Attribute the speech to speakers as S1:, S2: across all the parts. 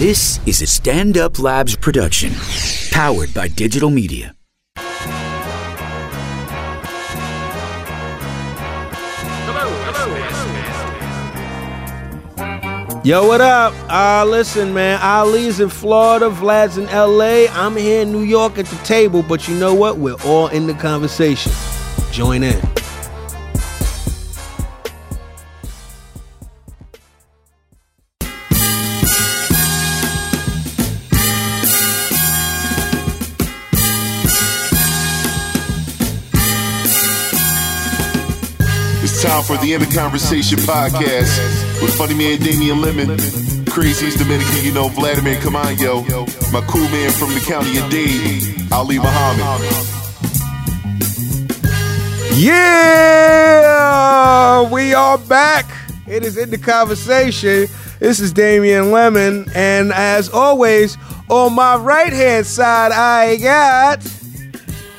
S1: This is a Stand Up Labs production, powered by digital media.
S2: Yo, what up? Uh, listen, man. Ali's in Florida, Vlad's in LA. I'm here in New York at the table, but you know what? We're all in the conversation. Join in.
S3: The End of Conversation podcast with funny man Damien Lemon, craziest Dominican you know, Vladimir Caamaño, my cool man from the county of Dade, Ali Muhammad.
S2: Yeah, we are back. It is in the conversation. This is Damien Lemon, and as always, on my right hand side, I got.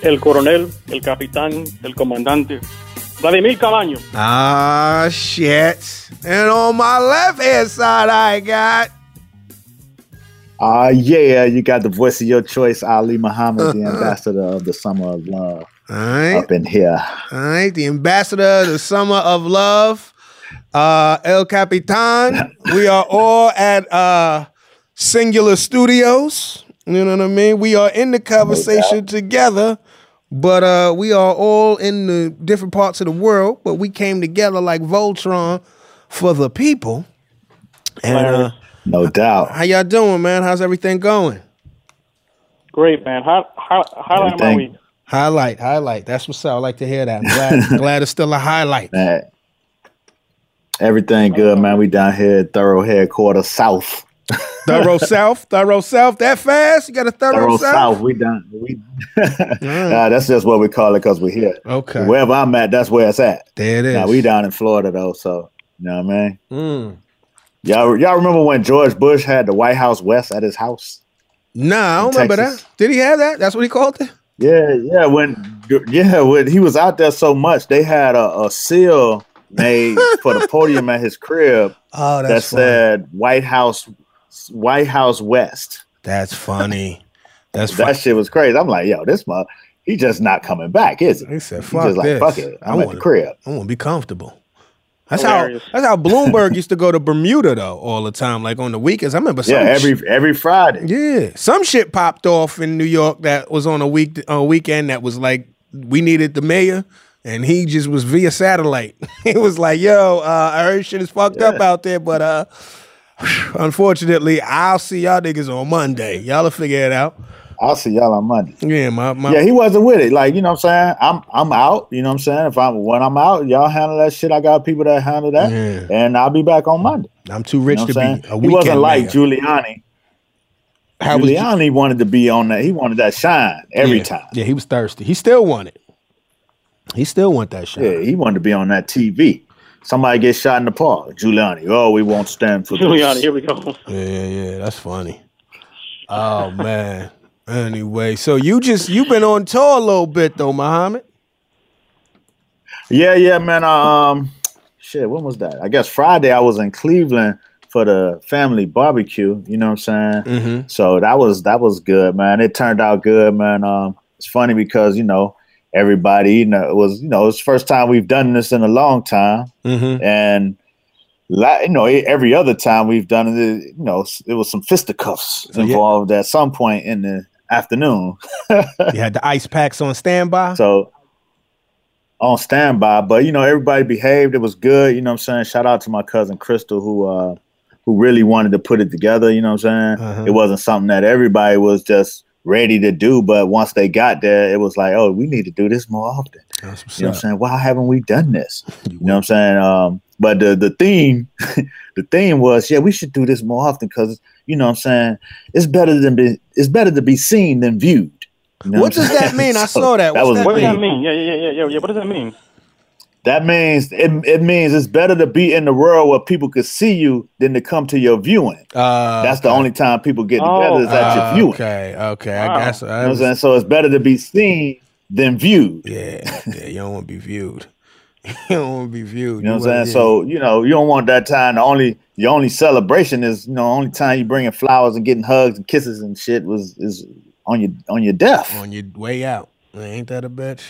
S4: el coronel, el capitán, el comandante, Vladimir Caamaño.
S2: Ah, shit. And on my left hand side, I got.
S5: Ah, yeah, you got the voice of your choice, Ali Muhammad, the ambassador of the Summer of Love,
S2: All right.
S5: up in here.
S2: All right. The ambassador of the summer of love, uh, El Capitan. We are all at uh, Singular Studios. You know what I mean? We are in the conversation together, but uh, we are all in the different parts of the world, but we came together like Voltron for the people. And uh,
S5: No doubt.
S2: how y'all doing, man? How's everything going?
S4: Great, man. How, how, highlight my
S5: Everything.
S4: week.
S2: Highlight, highlight. That's what's up. I like to hear that. I'm glad, glad it's still a highlight.
S5: Man, everything good, man. We down here at Thorough Headquarters South.
S2: Thorough South, Thorough South. That fast? You got a Thorough,
S5: Thorough
S2: South?
S5: South. We down. We. nah, that's just what we call it because we're here.
S2: Okay.
S5: Wherever I'm at, that's where it's at.
S2: There it is.
S5: Now we down in Florida though, so you know what I mean.
S2: Mm.
S5: Y'all, y'all remember when George Bush had the White House West at his house?
S2: Nah, I don't remember
S5: Texas.
S2: that. Did he have that? That's what he called it?
S5: Yeah, yeah. When yeah, when he was out there so much, they had a, a seal made for the podium at his crib
S2: Oh,
S5: that said White House White House West.
S2: That's funny. That's
S5: That shit was crazy. I'm like, yo, this mother, he just not coming back, is he?
S2: He said,
S5: He
S2: "Fuck
S5: just like,
S2: this.
S5: fuck it.
S2: I
S5: I'm at
S2: wanna-
S5: the crib.
S2: I want to be comfortable." That's
S4: Hilarious.
S2: how that's how Bloomberg used to go to Bermuda though all the time, like on the weekends. I remember some
S5: Yeah, every
S2: sh-
S5: every Friday.
S2: yeah some shit popped off in New York that was on a week on a weekend that was like we needed the mayor. And he just was via satellite. He was like, "Yo, uh, I heard shit is fucked up out there, but uh, unfortunately, I'll see y'all niggas on Monday. Y'all will figure it out."
S5: I'll see y'all on Monday.
S2: Yeah, my, my
S5: Yeah, he wasn't with it. Like, you know what I'm saying? I'm I'm out. You know what I'm saying? If I'm when I'm out, y'all handle that shit. I got people that handle that.
S2: Yeah.
S5: And I'll be back on Monday.
S2: I'm too
S5: You
S2: rich
S5: know
S2: to
S5: I'm
S2: be
S5: saying?
S2: a
S5: He wasn't like
S2: mayor.
S5: Giuliani.
S2: How
S5: Giuliani wanted to be on that. He wanted that shine every
S2: yeah.
S5: time.
S2: Yeah, he was thirsty. He still wanted. He still want that shot.
S5: Yeah, he wanted to be on that TV. Somebody gets shot in the park. Giuliani. Oh, we won't stand for
S4: Giuliani,
S5: this.
S4: here we go.
S2: Yeah, yeah, yeah. That's funny. Oh man. Anyway, so you just you've been on tour a little bit though, Muhammad.
S5: Yeah, yeah, man. Um, shit. When was that? I guess Friday. I was in Cleveland for the family barbecue. You know what I'm saying?
S2: Mm-hmm.
S5: So that was that was good, man. It turned out good, man. Um, it's funny because you know everybody, you know, it was you know it's the first time we've done this in a long time,
S2: Mm-hmm.
S5: and you know every other time we've done it, you know, it was some fisticuffs
S2: So, yeah.
S5: involved at some point in the afternoon.
S2: You had the ice packs on standby.
S5: So on standby, but you know, everybody behaved. It was good. You know what I'm saying? Shout out to my cousin Crystal who uh who really wanted to put it together, you know what I'm saying?
S2: Uh-huh.
S5: It wasn't something that everybody was just ready to do, but once they got there, it was like, oh, we need to do this more often.
S2: That's what's
S5: You know what I'm saying? Why haven't we done this? You know what I'm saying? Um, but the the theme, the theme was, yeah, we should do this more often because you know what I'm saying it's better than be it's better to be seen than viewed. You know
S2: What
S5: I'm
S2: does that
S5: saying?
S2: mean? I
S5: So
S2: saw that. What's
S5: was
S2: that
S4: What does that mean? Yeah, yeah, yeah, yeah, yeah. What does that mean?
S5: That means it, it means it's better to be in the world where people could see you than to come to your viewing.
S2: Uh,
S5: That's the only time people get together
S4: Oh,
S5: is at your
S2: Uh,
S5: viewing.
S2: Okay, okay. I
S4: Wow.
S2: guess.
S5: You know what I'm saying? So it's better to be seen than viewed.
S2: yeah, yeah. You don't want to be viewed. you don't want to be viewed.
S5: You know what I'm saying? So you know, you don't want that time. The only your only celebration is you know only time you bringing flowers and getting hugs and kisses and shit was is on your on your death
S2: on your way out, ain't that a bitch?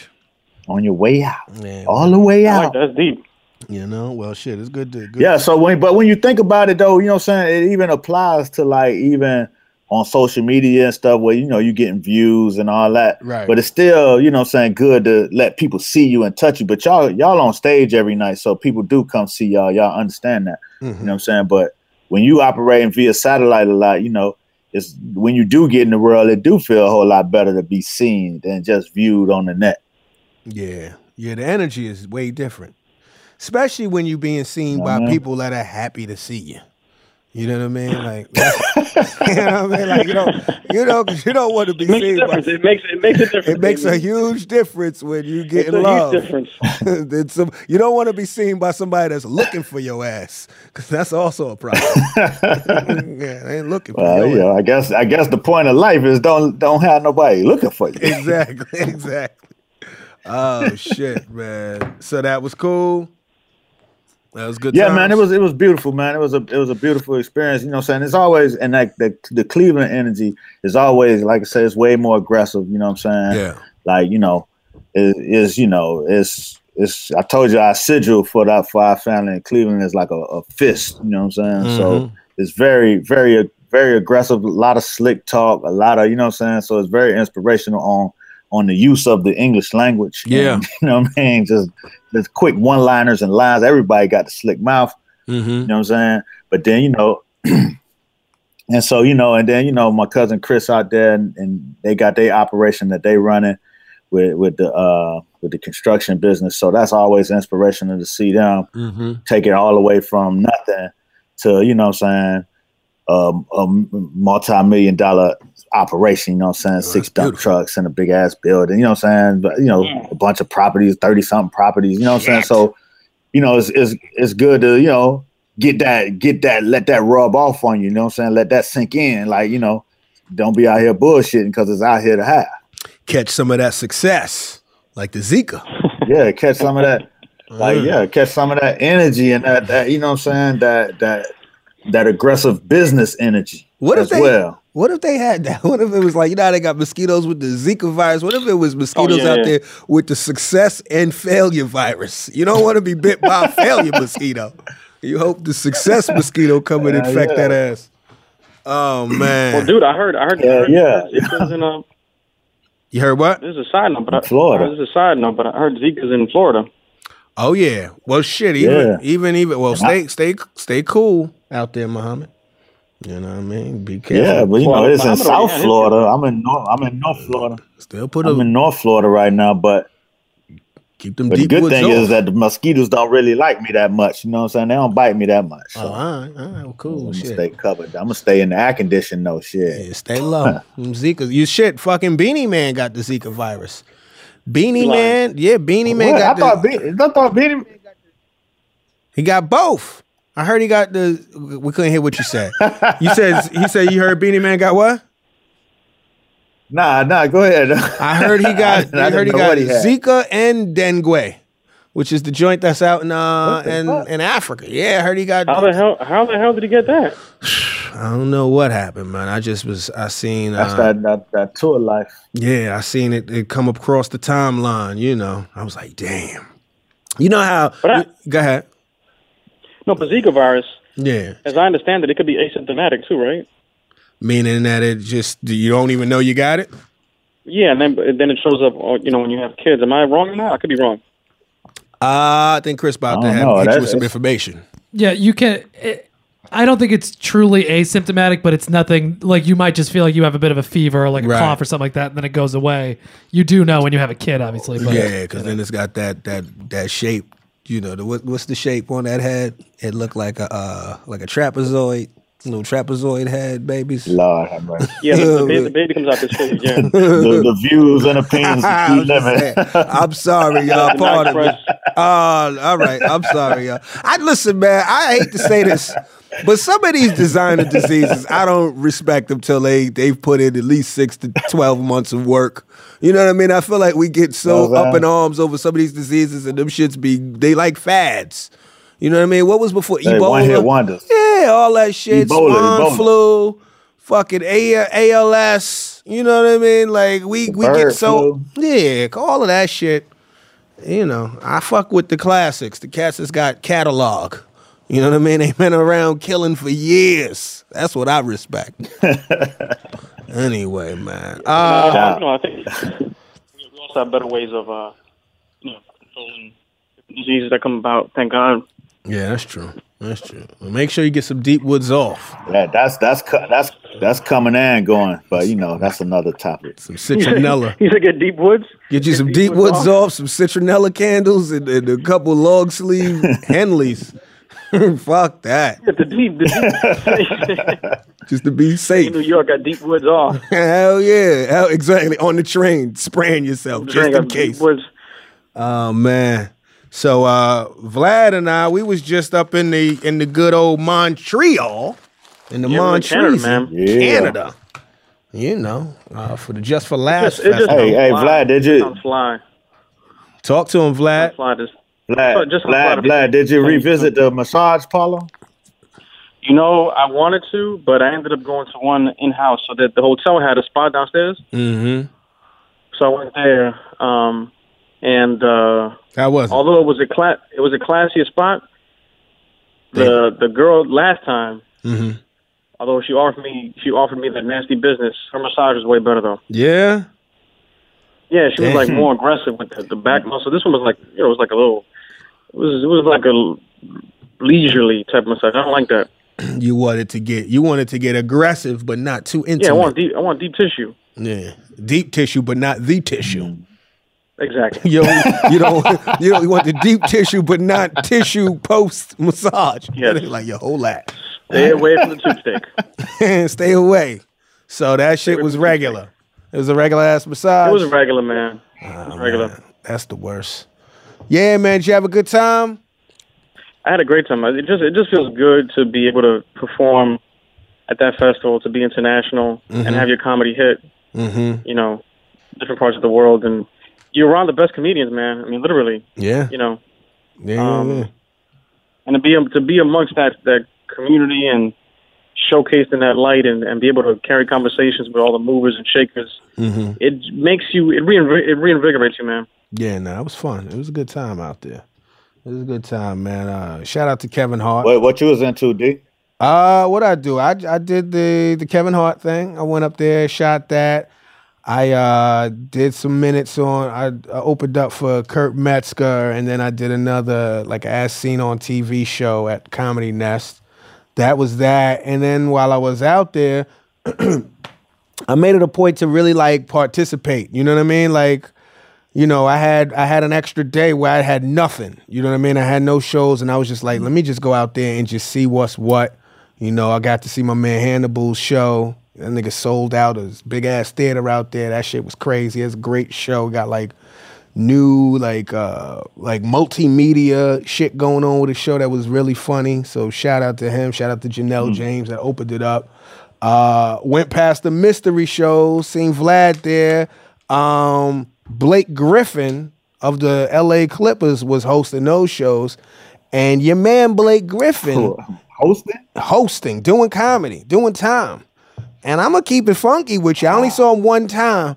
S5: On your way out
S2: Yeah,
S5: all the way
S4: I like
S5: out.
S4: that. That's deep.
S2: you know. Well, shit, it's good to good.
S5: Yeah. So when but when you think about it though, you know what I'm saying it even applies to like even on social media and stuff where you know you're getting views and all that.
S2: Right.
S5: But it's still, you know what I'm saying, good to let people see you and touch you. But y'all y'all on stage every night, so people do come see y'all. Y'all understand that.
S2: Mhm.
S5: You know what I'm saying? But when you operating via satellite a lot, you know, it's when you do get in the world, it do feel a whole lot better to be seen than just viewed on the net.
S2: Yeah, yeah. The energy is way different, especially when you're being seen by
S5: Mhm.
S2: people that are happy to see you. You know what I mean? Like, you know what I mean? Like, you know, you know, 'cause you don't want to be seen. By.
S4: It makes it makes a difference.
S2: it makes a huge difference when you get
S4: It's a
S2: love.
S4: huge difference.
S2: You don't want to be seen by somebody that's looking for your ass, because that's also a problem. yeah, they ain't looking for
S5: Well,
S2: your
S5: you
S2: ass.
S5: I guess I guess the point of life is don't don't have nobody looking for you.
S2: exactly, exactly. Oh shit, man. So that was cool. That was good.
S5: Yeah, man, it was it was beautiful, man. It was a it was a beautiful experience. You know what I'm saying? It's always and like the the Cleveland energy is always like I said, it's way more aggressive, you know what I'm saying?
S2: Yeah.
S5: Like, you know, is is you know, it's it's I told you our sigil for that for our family in Cleveland is like a, a fist, you know what I'm saying? So
S2: Mhm.
S5: it's very, very, very aggressive, a lot of slick talk, a lot of you know what I'm saying? So it's very inspirational on on the use of the English language.
S2: Yeah.
S5: And, you know what I mean? Just the quick one liners and lines. Everybody got the slick mouth.
S2: Mm-hmm.
S5: You know what I'm saying? But then, you know, and so, you know, and then, you know, my cousin Chris out there and, and they got their operation that they running with with the uh with the construction business. So that's always inspirational to see them
S2: Mm-hmm.
S5: take it all the way from nothing to, you know what I'm saying, um, a multi-million dollar operation, you know what I'm saying?
S2: that's
S5: Six dump
S2: beautiful.
S5: trucks and a big ass building, you know what I'm saying? But you know,
S4: Yeah.
S5: a bunch of properties, 30 something properties, you know what I'm saying? So, you know, it's, it's it's good to, you know, get that, get that, let that rub off on you, you know what I'm saying? Let that sink in. Like, you know, don't be out here bullshitting because it's out here to have.
S2: Catch some of that success, like the Zika.
S5: Yeah, catch some of that. Like,
S2: Mm.
S5: yeah, catch some of that energy and that, that you know what I'm saying? That that that aggressive business energy
S2: What if
S5: as
S2: they-
S5: well.
S2: What if they had that? What if it was like you know how they got mosquitoes with the Zika virus? What if it was mosquitoes
S4: yeah,
S2: out
S4: yeah.
S2: there with the success and failure virus? You don't want to be bit by a failure mosquito. You hope the success mosquito come and
S5: Yeah,
S2: infect
S5: yeah.
S2: that ass. Oh man!
S4: Well, dude, I heard. I heard. I
S5: Yeah,
S4: heard
S5: yeah.
S4: Zika's in uh,
S2: you heard what?
S4: This is a side note, but I,
S5: Florida.
S4: This is a side note, but I heard Zika's in Florida.
S2: Oh yeah. Well, shit. Even
S5: Yeah.
S2: even even. Well,
S5: And I-
S2: stay stay stay cool out there, Muhammad. You know what I mean? Be careful.
S5: Yeah, but you know, it's in South Florida. I'm in North I'm in North Florida.
S2: Still put a
S5: I'm in North Florida right now, but
S2: keep them
S5: but the good thing
S2: off.
S5: is that the mosquitoes don't really like me that much. You know what I'm saying? They don't bite me that much. So
S2: Oh, all right, all right, well, cool.
S5: I'm gonna stay covered. I'm gonna stay in the air condition though. Shit.
S2: Yeah, stay low. Zika, you shit. Fucking Beenie Man got the Zika virus. Beenie
S4: You.
S2: Man, yeah, Beenie Man
S5: What? I
S2: got
S5: thought
S2: the.
S5: Be- I thought Beenie
S2: he got both. I heard he got the. We couldn't hear what you said. You said he said you heard Beenie Man got what?
S5: Nah, nah, go ahead.
S2: I heard he got.
S5: I
S2: I heard he got
S5: he.
S2: Zika and dengue, which is the joint that's out in uh
S5: What
S2: in, in Africa. Yeah, I heard he got.
S4: How the hell? How the hell did he get that?
S2: I don't know what happened, man. I just was. I seen.
S5: That's
S2: uh,
S5: that, that that tour life.
S2: Yeah, I seen it, it come across the timeline, you know. I was like, damn. You know how
S4: But I-
S2: go ahead.
S4: No, but Zika virus,
S2: Yeah.
S4: as I understand it, it could be asymptomatic too, right?
S2: Meaning that it just you don't even know you got it?
S4: Yeah, and then then it shows up, uh, you know, when you have kids. Am I wrong in that? I could be wrong.
S2: Uh, I think Chris about to have
S5: know.
S2: hit you with some information.
S6: Yeah, you can. It, I don't think it's truly asymptomatic, but it's nothing like you might just feel like you have a bit of a fever or like a
S2: Right.
S6: cough or something like that, and then it goes away. You do know when you have a kid, obviously. But
S2: yeah, because then it's got that that that shape. You know, the what, what's the shape on that head? It looked like a uh like a trapezoid, little trapezoid head, babies.
S5: Lord have mercy.
S4: Yeah, the, the, baby, the baby comes out this way. Yeah.
S5: the, the views and opinions
S2: I
S5: keep
S2: saying, I'm sorry, y'all. Pardon me.
S4: night
S2: Uh, all right. I'm sorry, y'all. I listen, man. I hate to say this. But some of these designer diseases, I don't respect them till they they've put in at least six to twelve months of work. You know what I mean? I feel like we get so
S5: Know
S2: up in arms over some of these diseases, and them shits be they like fads. You know what I mean? What was before
S5: They
S2: Ebola?
S5: one-hit wonders.
S2: Yeah, all that shit.
S5: Ebola,
S2: Swine
S5: Ebola.
S2: flu, fucking A- ALS. You know what I mean? Like we we get
S5: Bird
S2: so yeah, all of that shit. You know, I fuck with the classics. The cats that's got catalog. You know what I mean? They've been around killing for years. That's what I respect. anyway, man. Uh,
S4: Uh, you know, I think we also have better ways of, uh, you know, controlling diseases that come about. Thank God.
S2: yeah, that's true. That's true. Well, make sure you get some deep woods off.
S5: Yeah, that's that's that's that's coming and going, but you know that's another topic.
S2: Some citronella.
S4: You said get deep woods.
S2: Get you some deep woods off, some citronella candles, and, and a couple long sleeve Henleys. Fuck that.
S4: Get the deep. The deep.
S2: Just to be safe.
S4: New York got deep woods off.
S2: Hell yeah. Hell, exactly. On the train, spraying yourself just in
S4: got deep
S2: case.
S4: Woods.
S2: Oh man. So uh Vlad and I, we was just up in the in the good old Montreal. In the
S4: Yeah, we're in Canada,
S2: Montreal.
S5: Yeah.
S2: Canada. You know, uh, for the Just for Laughs
S4: It just
S2: festival.
S5: Hey, hey,
S4: sounds
S5: Vlad, did
S4: It
S5: you
S4: sounds fly.
S2: Talk to him, Vlad.
S4: Fly this.
S5: Vlad,
S4: just
S5: Vlad, Vlad, did you revisit the massage parlor?
S4: You know, I wanted to, but I ended up going to one in house. So that the hotel had a spa downstairs.
S2: Mm-hmm.
S4: So I went there, um, and uh,
S2: How was
S4: although it was a cla- it was a classier spot. The the girl last time,
S2: Mm-hmm.
S4: although she offered me she offered me that nasty business. Her massage was way better though.
S2: Yeah.
S4: Yeah, she was like more aggressive with the, the back muscle. This one was like you know it was like a little it was it was like a leisurely type of massage. I don't like that.
S2: You wanted to get you wanted to get aggressive, but not too intimate.
S4: Yeah, I want deep I want deep tissue.
S2: Yeah. Deep tissue, but not the tissue. Mm-hmm.
S4: Exactly.
S2: You don't, you don't, you don't want the deep tissue, but not tissue post massage.
S4: Yes.
S2: like your whole lot.
S4: Stay away from the toothpick.
S2: Stay away. So that shit was regular. It was a regular ass massage.
S4: It was a regular man.
S2: Oh,
S4: regular.
S2: That's the worst. Yeah, man. Did you have a good time?
S4: I had a great time. It just it just feels good to be able to perform at that festival, to be international, and have your comedy hit.
S2: Mm-hmm.
S4: You know, different parts of the world, and you're around the best comedians, man. I mean, literally.
S2: Yeah.
S4: You know,
S2: Yeah.
S4: um,
S2: yeah.
S4: and to be to be amongst that that community and showcased in that light, and, and be able to carry conversations with all the movers and shakers,
S2: Mhm.
S4: it makes you it, reinv- it reinvigorates you, man.
S2: Yeah, no, it was fun. It was a good time out there. It was a good time, man. Uh, shout out to Kevin Hart.
S5: Wait, what you was into, D?
S2: Uh, what I do? I I did the the Kevin Hart thing. I went up there, shot that. I uh did some minutes on. I, I opened up for Kurt Metzger, and then I did another like as seen on TV show at Comedy Nest. That was that. And then while I was out there, I made it a point to really like participate. You know what I mean? Like, you know, I had I had an extra day where I had nothing. You know what I mean? I had no shows, and I was just like, let me just go out there and just see what's what. You know, I got to see my man Hannibal's show. That nigga sold out a big ass theater out there. That shit was crazy. It's a great show. Got like new like uh like multimedia shit going on with the show that was really funny. So shout out to him. Shout out to Janelle James that opened it up. Uh went past the mystery show, seen Vlad there. Um Blake Griffin of the LA Clippers was hosting those shows. And your man Blake Griffin
S5: Hosting?
S2: hosting, doing comedy, doing time. And I'm gonna keep it funky with you. I only saw him one time.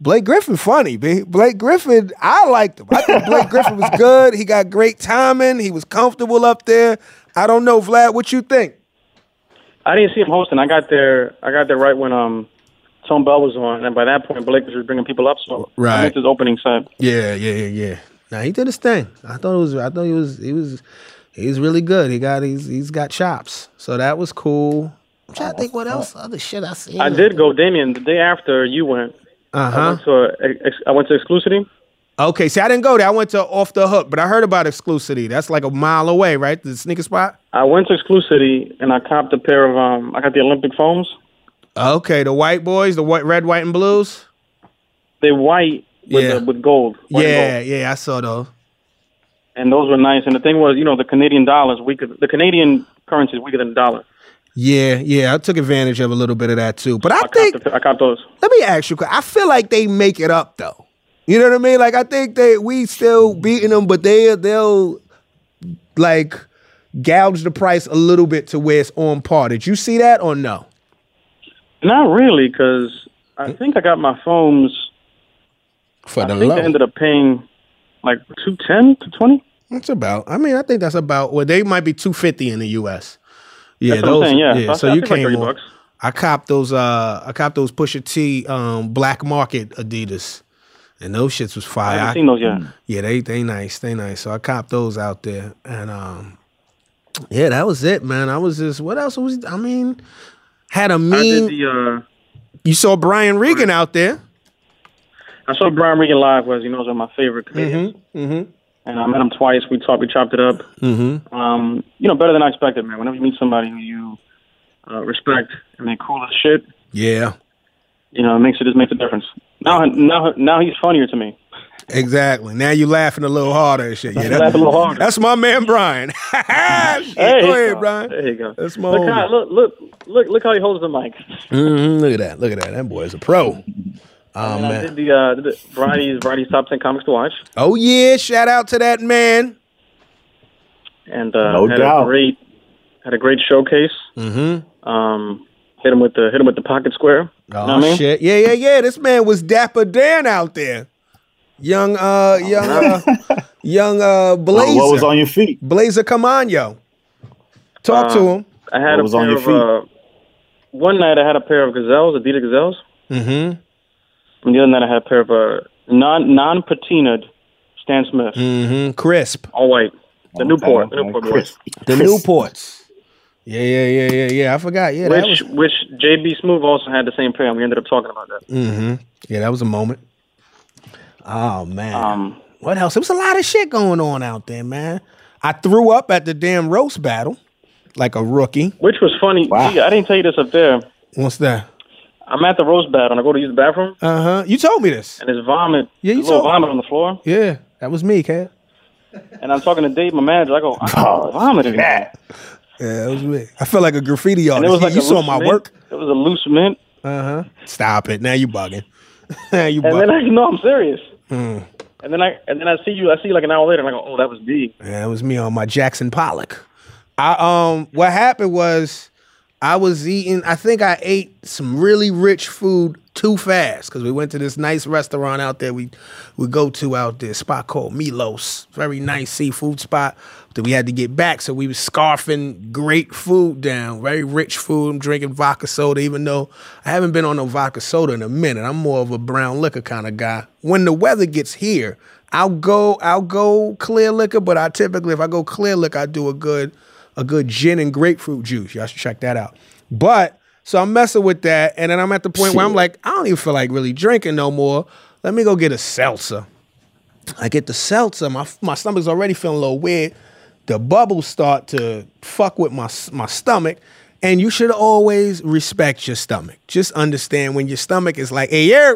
S2: Blake Griffin funny, B. Blake Griffin, I liked him. I think Blake Griffin was good. He got great timing. He was comfortable up there. I don't know, Vlad, what you think?
S4: I didn't see him hosting. I got there. I got there right when um Tone Bell was on, and by that point Blake was bringing people up. So
S2: Right.
S4: I missed his opening set.
S2: Yeah, yeah, yeah, yeah. Now he did his thing. I thought it was. I thought he was. He was. He's really good. He got. He's. He's got chops. So that was cool. I'm trying to think what else other shit I seen.
S4: I did go, Damien, the day after you went.
S2: Uh
S4: I
S2: huh.
S4: went to a, I went to Exclusivity.
S2: Okay. See, I didn't go there. I went to Off the Hook, but I heard about Exclusivity. That's like a mile away, right? The sneaker spot.
S4: I went to Exclusivity and I copped a pair of um. I got the Olympic foams.
S2: Okay, the white boys, the white, red, white, and blues.
S4: They're white with
S2: Yeah.
S4: uh, with gold.
S2: Yeah,
S4: gold.
S2: yeah, I saw those.
S4: and those were nice. And the thing was, you know, the Canadian dollars weaker. The Canadian currency is weaker than the dollar.
S2: Yeah, yeah, I took advantage of a little bit of that too. But I,
S4: I
S2: think
S4: the- I copped those.
S2: let me ask you, I feel like they make it up though. You know what I mean? Like I think they we still beating them, but they they'll like gouge the price a little bit to where it's on par. Did you see that or no?
S4: Not really, because I think I got my foams.
S2: For
S4: I think I ended up paying like two ten to twenty.
S2: That's about. I mean, I think that's about. Well, they might be two fifty in the U.S. Yeah,
S4: I'm saying, yeah.
S2: So,
S4: I- I
S2: you
S4: like
S2: came
S4: 30
S2: on.
S4: bucks.
S2: I copped those. Uh, I copped those Pusha T um, black market Adidas, and those shits was
S4: I
S2: fire.
S4: haven't
S2: I-
S4: seen those yet.
S2: yeah, they they nice, they nice. So I copped those out there, and um, yeah, that was it, man. I was just what else was? I mean, had a mean.
S4: the. Uh,
S2: you saw Brian Regan out there.
S4: I saw Brian Regan live. Was you know, was one of my favorite comedians.
S2: Mm-hmm.
S4: And I met him twice. We talked. We chopped it up.
S2: Mm-hmm.
S4: Um, you know, better than I expected, man. Whenever you meet somebody who you uh, respect and they cool as shit,
S2: Yeah,
S4: you know, it makes it just makes a difference. Now, now, now he's funnier to me.
S2: Exactly. Now you're laughing a little harder and shit. Yeah, that-
S4: laugh a little harder.
S2: That's my man, Brian.
S4: Hey,
S2: go ahead, Brian.
S4: There you go.
S2: That's my
S4: look, how, look, look, look, look how he holds the mic.
S2: Mhm, Look at that. Look at that. That boy is a pro. Oh
S4: And I
S2: man.
S4: did the uh, did the Variety's Variety's top ten comics to watch,
S2: Oh yeah. Shout out to that man.
S4: and uh,
S5: No
S4: had
S5: doubt.
S4: a great had a great showcase.
S2: Mm-hmm.
S4: Um, hit him with the hit him with the pocket square.
S2: Oh
S4: you know what I mean?
S2: shit. Yeah, yeah, yeah. This man was Dapper Dan out there. Young uh young uh young uh Blazer.
S5: What was on your feet?
S2: Blazer come on, yo. Talk to
S4: Uh,
S2: him.
S4: I had
S5: What
S4: a
S5: was on
S4: pair
S5: your
S4: of
S5: feet?
S4: uh, one night I had a pair of gazelles, Adidas gazelles,
S2: Mm-hmm.
S4: and the other night I had a pair of uh, non non patinaed Stan Smith,
S2: Mm-hmm. Crisp.
S4: all white, the Newport, the Newport boys.
S5: Chris.
S2: The Newports. Yeah, yeah, yeah, yeah, yeah. I forgot. Yeah, that
S4: Which
S2: was
S4: which JB Smoove also had the same pair, and we ended up talking about that.
S2: Mm-hmm. Yeah, that was a moment. Oh man.
S4: Um,
S2: what else? There was a lot of shit going on out there, man. I threw up at the damn roast battle like a rookie.
S4: which was funny.
S5: Wow.
S4: I didn't tell you this up there.
S2: What's that?
S4: I'm at the roast battle, and I go to use the bathroom,
S2: Uh huh. You told me this.
S4: and there's vomit,
S2: Yeah, you told-
S4: vomit on the floor,
S2: Yeah, that was me, Cat.
S4: and I'm talking to Dave, my manager. I go, I got vomit in here.
S2: Yeah, that was me. I felt like a graffiti
S4: And
S2: artist.
S4: it was like
S2: you saw my
S4: mint.
S2: work.
S4: It was a loose mint,
S2: Uh huh. Stop it. Now you bugging. now you
S4: and then. I no, I'm serious.
S2: Mm.
S4: And then I and then I see you. I see you like an hour later, and I go, oh, that was me.
S2: Yeah, it was me on my Jackson Pollock. I um what happened was I was eating I think I ate some really rich food too fast because we went to this nice restaurant out there we we go to out there spot called Milos. Very nice seafood spot that we had to get back so we was scarfing great food down. Very rich food. I'm drinking vodka soda even though I haven't been on no vodka soda in a minute. I'm more of a brown liquor kind of guy. When the weather gets here I'll go I'll go clear liquor but I typically if I go clear liquor I do a good a good gin and grapefruit juice. Y'all should check that out. But so I'm messing with that, and then I'm at the point where I'm like, I don't even feel like really drinking no more. Let me go get a seltzer. I get the seltzer. My my stomach's already feeling a little weird. The bubbles start to fuck with my my stomach, and you should always respect your stomach. Just understand when your stomach is like, hey, yeah,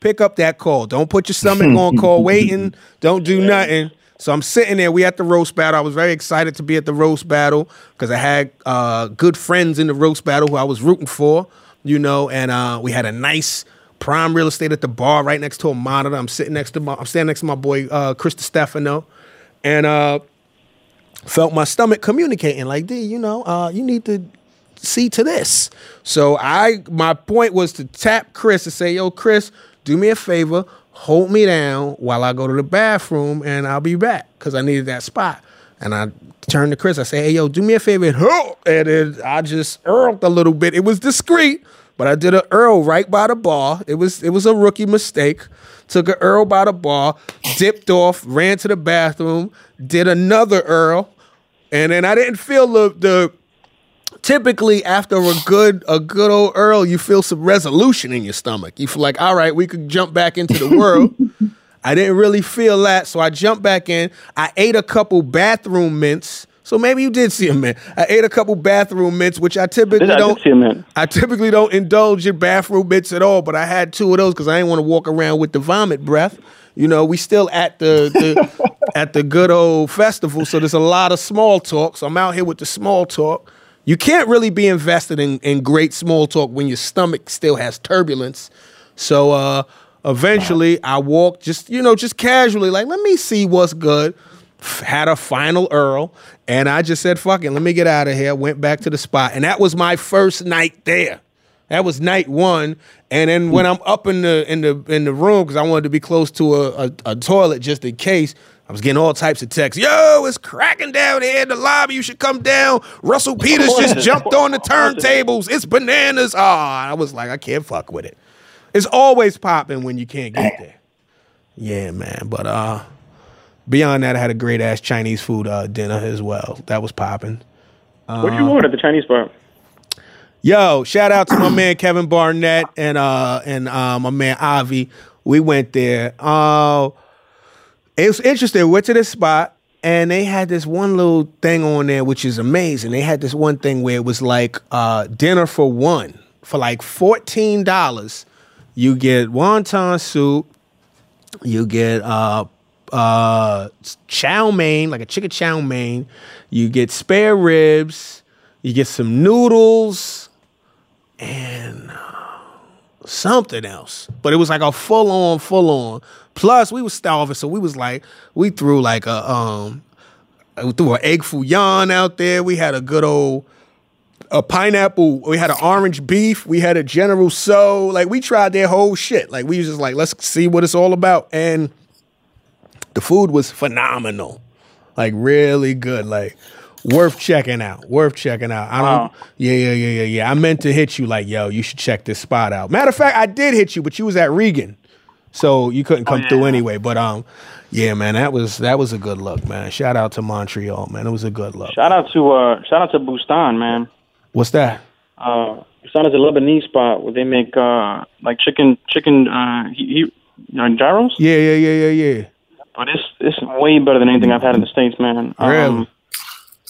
S2: pick up that call. Don't put your stomach on call waiting. Don't do nothing. So I'm sitting there. We at the roast battle. I was very excited to be at the roast battle because I had uh, good friends in the roast battle who I was rooting for, you know, and uh, we had a nice prime real estate at the bar right next to a monitor. I'm sitting next to my, I'm standing next to my boy uh, Chris Distefano, and uh, felt my stomach communicating like, D, you know, uh, you need to see to this. So I my point was to tap Chris and say, yo, Chris, do me a favor, hold me down while I go to the bathroom and I'll be back. Cause I needed that spot. And I turned to Chris, I say, hey yo, do me a favor and then I just earled a little bit. It was discreet, but I did an earl right by the bar. It was it was a rookie mistake. Took an earl by the bar, dipped off, ran to the bathroom, did another earl, and then I didn't feel the the typically after a good a good old Earl, you feel some resolution in your stomach. You feel like, all right, we could jump back into the world. I didn't really feel that, so I jumped back in. I ate a couple bathroom mints. So maybe you did see a mint. I ate a couple bathroom mints, which I typically
S4: I
S2: don't.
S4: see a mint.
S2: I typically don't indulge in bathroom mints at all, but I had two of those because I didn't want to walk around with the vomit breath. You know, we still at the, the at the good old festival, so there's a lot of small talk. So I'm out here with the small talk. You can't really be invested in, in great small talk when your stomach still has turbulence. So uh eventually I walked just, you know, just casually, like, let me see what's good. Had a final Earl, and I just said, fuck it, let me get out of here. Went back to the spot. And that was my first night there. That was night one. And then when I'm up in the in the in the room, because I wanted to be close to a, a, a toilet just in case, I was getting all types of texts. Yo, it's cracking down here in the lobby. You should come down. Russell Peters just jumped on the turntables. It's bananas. Ah, I was like, I can't fuck with it. It's always popping when you can't get there. Yeah, man. But uh beyond that, I had a great ass Chinese food uh, dinner as well. That was popping.
S4: What'd you order at the Chinese bar?
S2: Yo, shout out to my man Kevin Barnett and uh and uh, my man Avi. We went there. Uh, it was interesting. We went to this spot and they had this one little thing on there which is amazing. They had this one thing where it was like uh, dinner for one for like fourteen dollars. You get wonton soup. You get uh uh chow mein, like a chicken chow mein. You get spare ribs. You get some noodles and uh, something else. But it was like a full on, full on. Plus, we was starving, so we was like, we threw like a um, we threw an egg foo young out there. We had a good old a pineapple. We had an orange beef. We had a General Tso. Like we tried their whole shit. Like we was just like, let's see what it's all about. And the food was phenomenal, like really good. Like worth checking out. Worth checking out. I don't.
S4: Wow.
S2: Yeah, yeah, yeah, yeah, yeah. I meant to hit you like, yo, you should check this spot out. Matter of fact, I did hit you, but you was at Regan, so you couldn't come through anyway. But um, yeah, man, that was that was a good look, man. Shout out to Montreal, man. It was a good look.
S4: Shout out to uh, shout out to Bustan, man.
S2: What's that?
S4: Uh, Bustan is a Lebanese spot where they make uh, like chicken, chicken, uh, he, he, uh, gyros.
S2: Yeah, yeah, yeah, yeah, yeah.
S4: But it's it's way better than anything I've had in the states, man. Um,
S2: Really?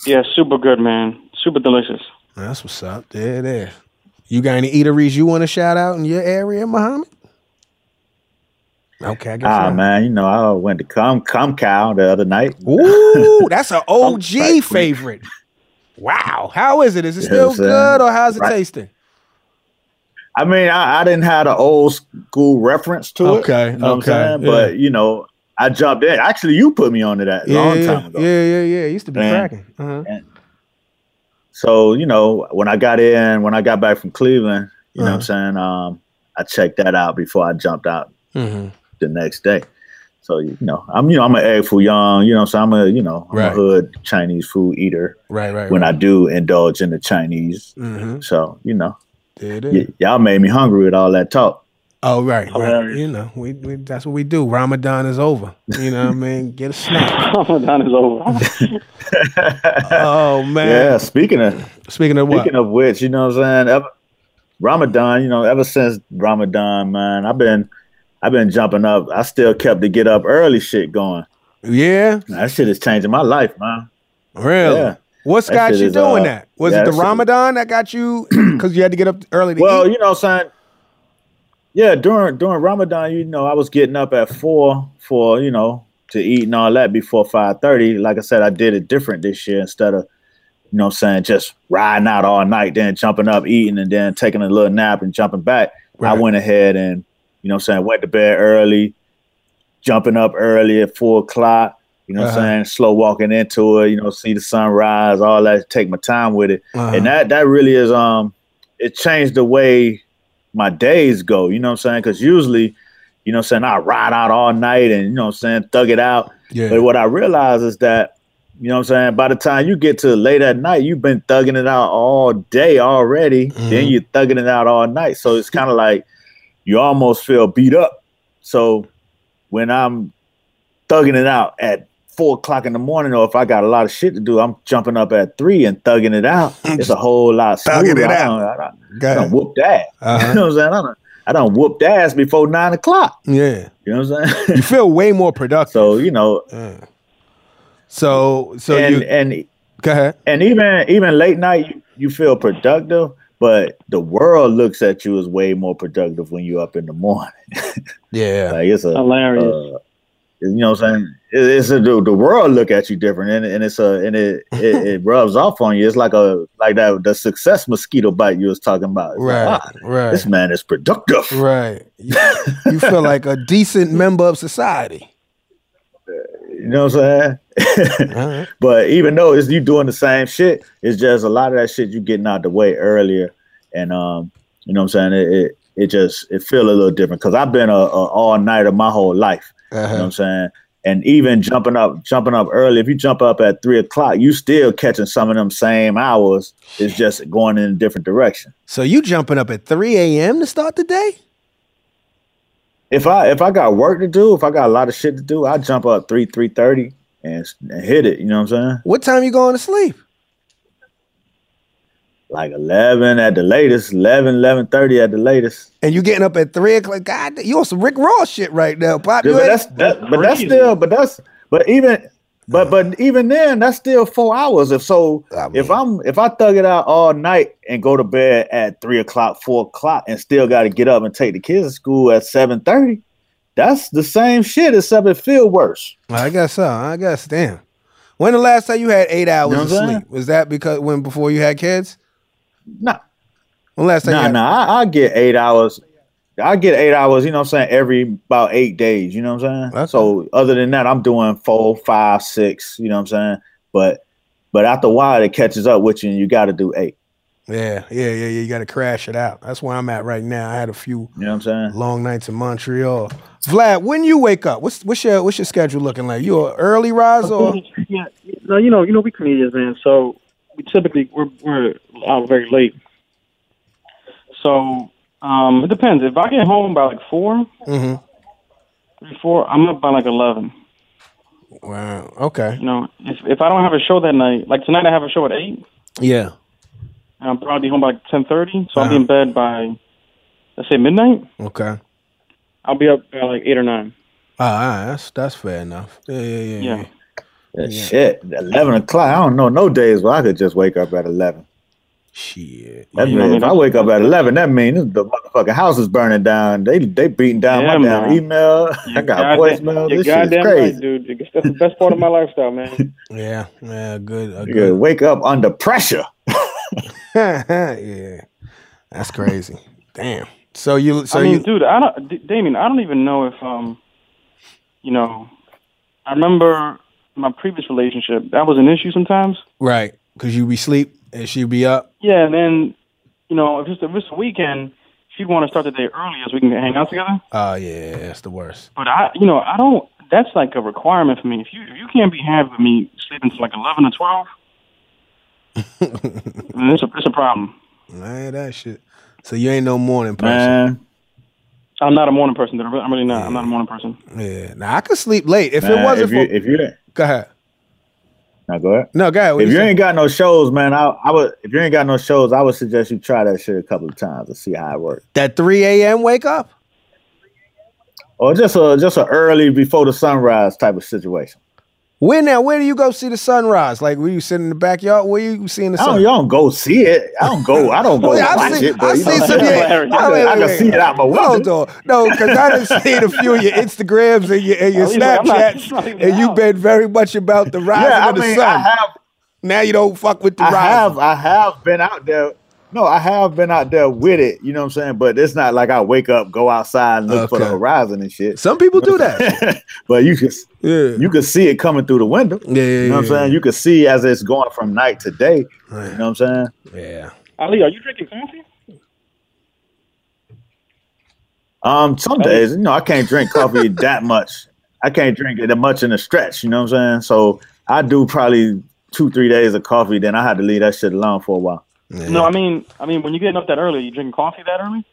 S4: Yeah, super good, man. Super delicious.
S2: That's what's up. There, there. You got any eateries you want to shout out in your area, Muhammad? Okay, I guess
S5: Ah man, you know I went to Cum Cum Cow the other night.
S2: Ooh, that's an OG favorite. Wow. How is it? Is it still good or how's it
S5: Right.
S2: tasting?
S5: I mean, I, I didn't have an old school reference to it.
S2: Okay,
S5: you know
S2: okay,
S5: what
S2: yeah.
S5: But you know, I jumped in. Actually, you put me onto that a
S2: Yeah,
S5: long time ago.
S2: yeah, yeah, yeah. It used to be cracking. Uh-huh.
S5: So you know, when I got in, when I got back from Cleveland, you know
S2: Uh-huh.
S5: what I'm saying. Um, I checked that out before I jumped out
S2: hmm
S5: the next day. So you know, I'm you know I'm an egg foo young. You know, so I'm a you know I'm
S2: Right.
S5: a hood Chinese food eater.
S2: Right, right.
S5: When I do indulge in the Chinese,
S2: mm-hmm.
S5: so you know,
S2: There
S5: y- y'all made me hungry with all that talk.
S2: Oh, right, right. You know, we, we that's what we do. Ramadan is over. You know what I mean? Get a snack.
S4: Ramadan is over.
S2: Oh man.
S5: Yeah. Speaking of
S2: Speaking of what?
S5: Speaking of which, you know what I'm saying? Ever, Ramadan, you know, ever since Ramadan, man, I've been I've been jumping up. I still kept the get up early shit going.
S2: yeah,
S5: That shit is changing my life, man.
S2: really.
S5: Yeah.
S2: What's
S5: That
S2: got you
S5: is,
S2: doing
S5: uh,
S2: that? Was
S5: yeah,
S2: it the
S5: that
S2: Ramadan that got you because you had to get up early to
S5: Well,
S2: eat?
S5: you know what I'm saying? Yeah, during during Ramadan, you know, I was getting up at four for, you know, to eat and all that before five thirty. Like I said, I did it different this year instead of, you know what I'm saying, just riding out all night, then jumping up, eating, and then taking a little nap and jumping back. I went ahead and, you know what I'm saying, went to bed early, jumping up early at four o'clock, you know what
S2: Uh-huh.
S5: I'm saying, slow walking into it, you know, see the sunrise, all that, take my time with it.
S2: Uh-huh.
S5: and that that really is um it changed the way my days go you know what i'm saying? Because usually you know what i'm saying? I ride out all night and you know what i'm saying thug it out.
S2: Yeah.
S5: but what i realize is that you know what i'm saying? By the time you get to late at night you've been thugging it out all day already. Then
S2: Mhm.
S5: you're thugging it out all night. So it's kind of like you almost feel beat up so when i'm thugging it out at four o'clock in the morning, or if I got a lot of shit to do, I'm jumping up at three and thugging it out. It's a whole lot
S2: Thugging
S5: smoother.
S2: it
S5: I
S2: out.
S5: don't, I don't, I don't whoop ass.
S2: Uh-huh.
S5: You know what I'm saying? I don't, I don't whoop ass before nine o'clock.
S2: Yeah.
S5: You know what I'm saying?
S2: You feel way more productive.
S5: so you know,
S2: Yeah. So so
S5: and
S2: you
S5: and
S2: go ahead.
S5: and even even late night, you, you feel productive, but the world looks at you as way more productive when you're up in the morning.
S2: Yeah.
S5: like it's a
S4: Hilarious.
S5: uh, You know what I'm saying? It- It's a, the, the world look at you different, and, and it's a and it, it it rubs off on you. It's like a like that the success mosquito bite you was talking about. It's like,
S2: Right,
S5: ah,
S2: right.
S5: This man is productive.
S2: Right. You, you feel like a decent member of society.
S5: You know what I'm saying?
S2: Alright.
S5: but even though it's you doing the same shit, it's just a lot of that shit you getting out the way earlier, and um, you know what I'm saying? It it, it just it feel a little different because I've been a, a all nighter of my whole life. You know what
S2: Uh-huh.
S5: I'm saying? And even jumping up, jumping up early. If you jump up at three o'clock, you still catching some of them same hours. It's just going in a different direction.
S2: So you jumping up at 3 a.m. to start the day?
S5: If I if I got work to do, if I got a lot of shit to do, I jump up three three thirty and, and hit it. You know what I'm saying?
S2: What time you going to sleep?
S5: Like eleven at the latest, 11, 11.30 at the latest.
S2: And you getting up at 3 o'clock? God, you on some Rick Ross shit right now, Pop.
S5: Yeah,
S2: You
S5: but
S2: ain't-
S5: that's that, but that's still, but that's but even but but even then, that's still four hours. If so,
S2: I mean-
S5: if I'm if I thug it out all night and go to bed at three o'clock, four o'clock, and still got to get up and take the kids to school at seven thirty, that's the same shit. Except it feel worse.
S2: I guess so. I guess. Damn. When the last time you had eight hours
S5: know
S2: of
S5: what saying?
S2: sleep? Was that because when before you had kids?
S5: Nah,
S2: When last time?
S5: nah,
S2: you had,
S5: nah. I, I get eight hours. I get eight hours. You know what I'm saying? Every about eight days. You know what I'm saying?
S2: Okay.
S5: So other than that, I'm doing four, five, six. You know what I'm saying? But but after a while, it catches up with you, and you got to do eight.
S2: Yeah, yeah, yeah, yeah. You got to crash it out. That's where I'm at right now. I had a few
S5: You know what I'm saying?
S2: long nights in Montreal. Vlad, when you wake up, what's what's your what's your schedule looking like? You an early rise or?
S4: yeah, no, you know, you know, we comedians, man. So we typically we're we're out very late. So um, it depends. If I get home by like four,
S2: hmm
S4: three, four, I'm up by like eleven.
S2: Wow. Okay.
S4: You know, if if I don't have a show that night, like tonight, I have a show at eight,
S2: Yeah.
S4: And I'm probably home by ten thirty. So I'll
S2: Uh-huh.
S4: be in bed by let's say midnight.
S2: Okay.
S4: I'll be up by like eight or nine.
S2: Ah, all right. That's that's fair enough. Yeah, yeah, yeah.
S4: Yeah.
S2: yeah.
S5: Yeah, Shit, eleven o'clock. I don't know no days where I could just wake up at eleven.
S2: Shit.
S5: That
S4: Yeah,
S5: mean,
S4: I mean,
S5: if I wake up at eleven, that means the motherfucking house is burning down. They they beating down
S4: Yeah,
S5: my damn
S4: man.
S5: email. I got
S4: Goddamn-
S5: voicemail. This shit is crazy.
S4: right, dude. That's the best part of my lifestyle, man.
S2: Yeah. Yeah. Good. Good.
S5: wake up under pressure.
S2: yeah. That's crazy. Damn. So you so
S4: I mean,
S2: you
S4: dude, I don't, D- Damien, I don't even know if, um, you know, I remember my previous relationship. That was an issue sometimes.
S2: right because you'd be sleep and she'd be up.
S4: Yeah, and then, you know, if it's, if it's a weekend, she'd want to start the day early so we can hang out together.
S2: Oh yeah, that's the worst.
S4: But I, you know, I don't. That's like a requirement for me. If you if you can't be with me sleeping till like eleven or twelve, then it's a it's a problem.
S2: Man, that shit. So you ain't no morning person.
S5: Man,
S4: I'm not a morning person. I'm really- I'm not. I'm not a morning person.
S2: Yeah. Now I could sleep late if
S5: man,
S2: it wasn't
S5: if you
S2: for.
S5: if you didn't
S2: go ahead.
S5: now go ahead.
S2: No, go ahead. What
S5: If you
S2: say?
S5: ain't got no shows, man, I, I would. If you ain't got no shows, I would suggest you try that shit a couple of times and see how it works.
S2: that 3 a.m. wake up.
S5: Or just a just a early before the sunrise type of situation.
S2: Where now? Where do you go see the sunrise? Like, were you sitting in the backyard? Where you seeing the
S5: I don't,
S2: sun?
S5: y'all don't go see it. I don't go. I don't go
S2: Well, I
S5: watch
S2: see,
S5: it.
S2: I
S5: But know,
S2: see
S5: what
S2: some. Yeah,
S4: hilarious.
S5: I, can, I can see it out my window.
S2: No, because I done seen a few of your Instagrams and your, and your oh,
S4: At least I'm not-
S2: Snapchats,
S4: I'm not even
S2: and you've been very much about the rising
S5: Yeah, I
S2: of the
S5: mean,
S2: sun.
S5: I have
S2: now you don't fuck with the
S5: I
S2: rising.
S5: have I have been out there. No, I have been out there with it. You know what I'm saying? But it's not like I wake up, go outside, and look for the horizon and shit.
S2: Some people do that.
S5: but you can
S2: yeah.
S5: you can see it coming through the window.
S2: yeah, yeah,
S5: You know what I'm saying? You can see as it's going from night to day. You know what I'm saying?
S2: Yeah.
S4: Ali, are you drinking coffee?
S5: Um, some days, you know, I can't drink coffee that much. I can't drink it that much in a stretch. You know what I'm saying? So I do probably two, three days of coffee. Then I had to leave that shit alone for a while.
S4: No, I mean, I mean, when you're getting up that early, you drinking coffee that early?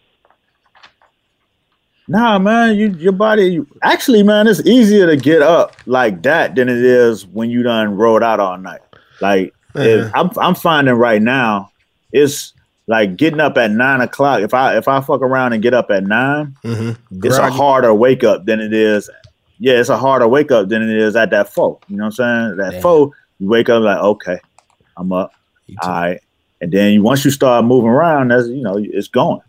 S5: Nah, man, you your body. You, actually, man, it's easier to get up like that than it is when you done rode out all night. Like if- I'm, I'm finding right now, it's like getting up at nine o'clock. If I if I fuck around and get up at 9
S2: Mm-hmm.
S5: it's a harder wake up than it is. Yeah, it's a harder wake up than it is at that four. You know what I'm saying? That
S2: Yeah.
S5: four, you wake up like, okay, I'm up. All right. And then once you start moving around, that's you know, it's going.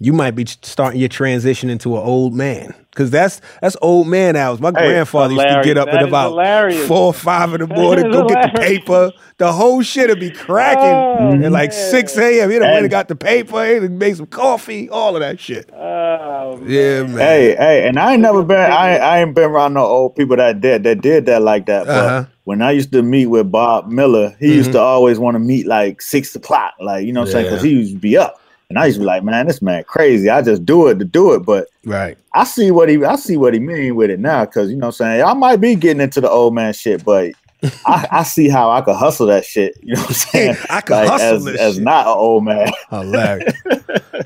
S2: you might be starting your transition into an old man. Cause that's that's old man hours. My grandfather used to get up
S4: that
S2: at about
S4: hilarious.
S2: four or five in the morning, go get the paper. The whole shit would be cracking
S4: Oh,
S2: at like
S4: man.
S2: six a.m. He'd have went and
S5: And-
S2: got the paper, he'd made some coffee, all of that shit.
S4: Oh,
S2: Yeah, man.
S5: Hey, hey, and I ain't never been. I I ain't been around no old people that did that did that like that. But
S2: Uh-huh.
S5: When I used to meet with Bob Miller, he used to always want to meet like six o'clock, like you know what I'm saying, because he used to be up, and I used to be like, man, this man crazy. I just do it to do it, but
S2: Right.
S5: I see what he I see what he mean with it now, because you know what I'm saying. I might be getting into the old man shit, but. I, I see how I could hustle that shit. You know what I'm saying?
S2: I could hustle
S5: as,
S2: this
S5: as
S2: shit.
S5: not an old man.
S2: Hilarious.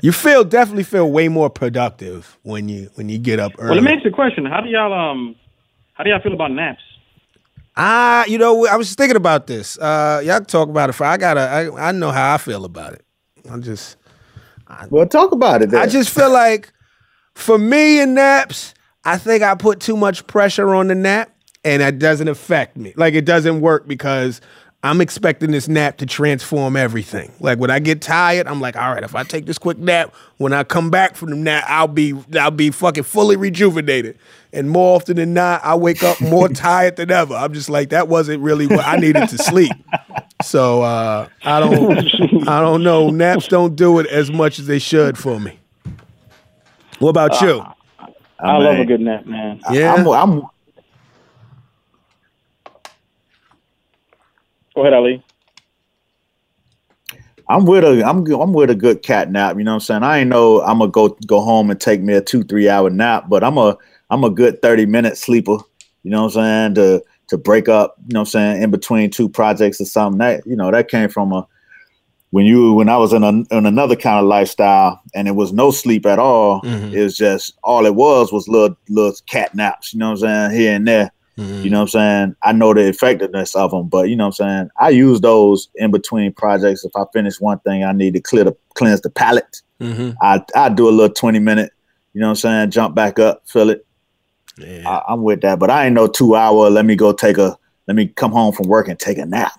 S2: you feel definitely feel way more productive when you when you get up early.
S4: Well, let me ask you a question. How do y'all um, how do y'all feel about naps?
S2: Ah, you know, I was just thinking about this. Uh, y'all can talk about it. For I gotta, I, I know how I feel about it. I'm just,
S5: Well, talk about it. Then.
S2: I just feel like, for me in naps, I think I put too much pressure on the nap, and that doesn't affect me. Like it doesn't work because I'm expecting this nap to transform everything. Like when I get tired, I'm like, all right, if I take this quick nap, when I come back from the nap, I'll be, I'll be fucking fully rejuvenated. And more often than not, I wake up more tired than ever. I'm just like, that wasn't really what I needed to sleep. So uh, I don't, I don't know. Naps don't do it as much as they should for me. What about you?
S4: I, love a good nap, man.
S2: Yeah,
S5: I'm, I'm
S4: Go ahead, Ali.
S5: I'm with a I'm I'm with a good cat nap. You know what I'm saying? I ain't know I'm gonna go go home and take me a two three hour nap, but I'm a I'm a good thirty minute sleeper. You know what I'm saying? To to break up, you know what I'm saying, in between two projects or something. That you know that came from a when you when I was in, a, in another kind of lifestyle and it was no sleep at all.
S2: Mhm.
S5: It was just all it was was little little cat naps. You know what I'm saying? Here and there.
S2: Mhm.
S5: You know what I'm saying? I know the effectiveness of them, but you know what I'm saying? I use those in between projects. If I finish one thing, I need to clear the cleanse the palate.
S2: Mhm.
S5: I I do a little 20 minute, you know what I'm saying? Jump back up, fill it.
S2: Yeah.
S5: I, I'm with that, but I ain't no two hour. Let me go take a let me come home from work and take a nap.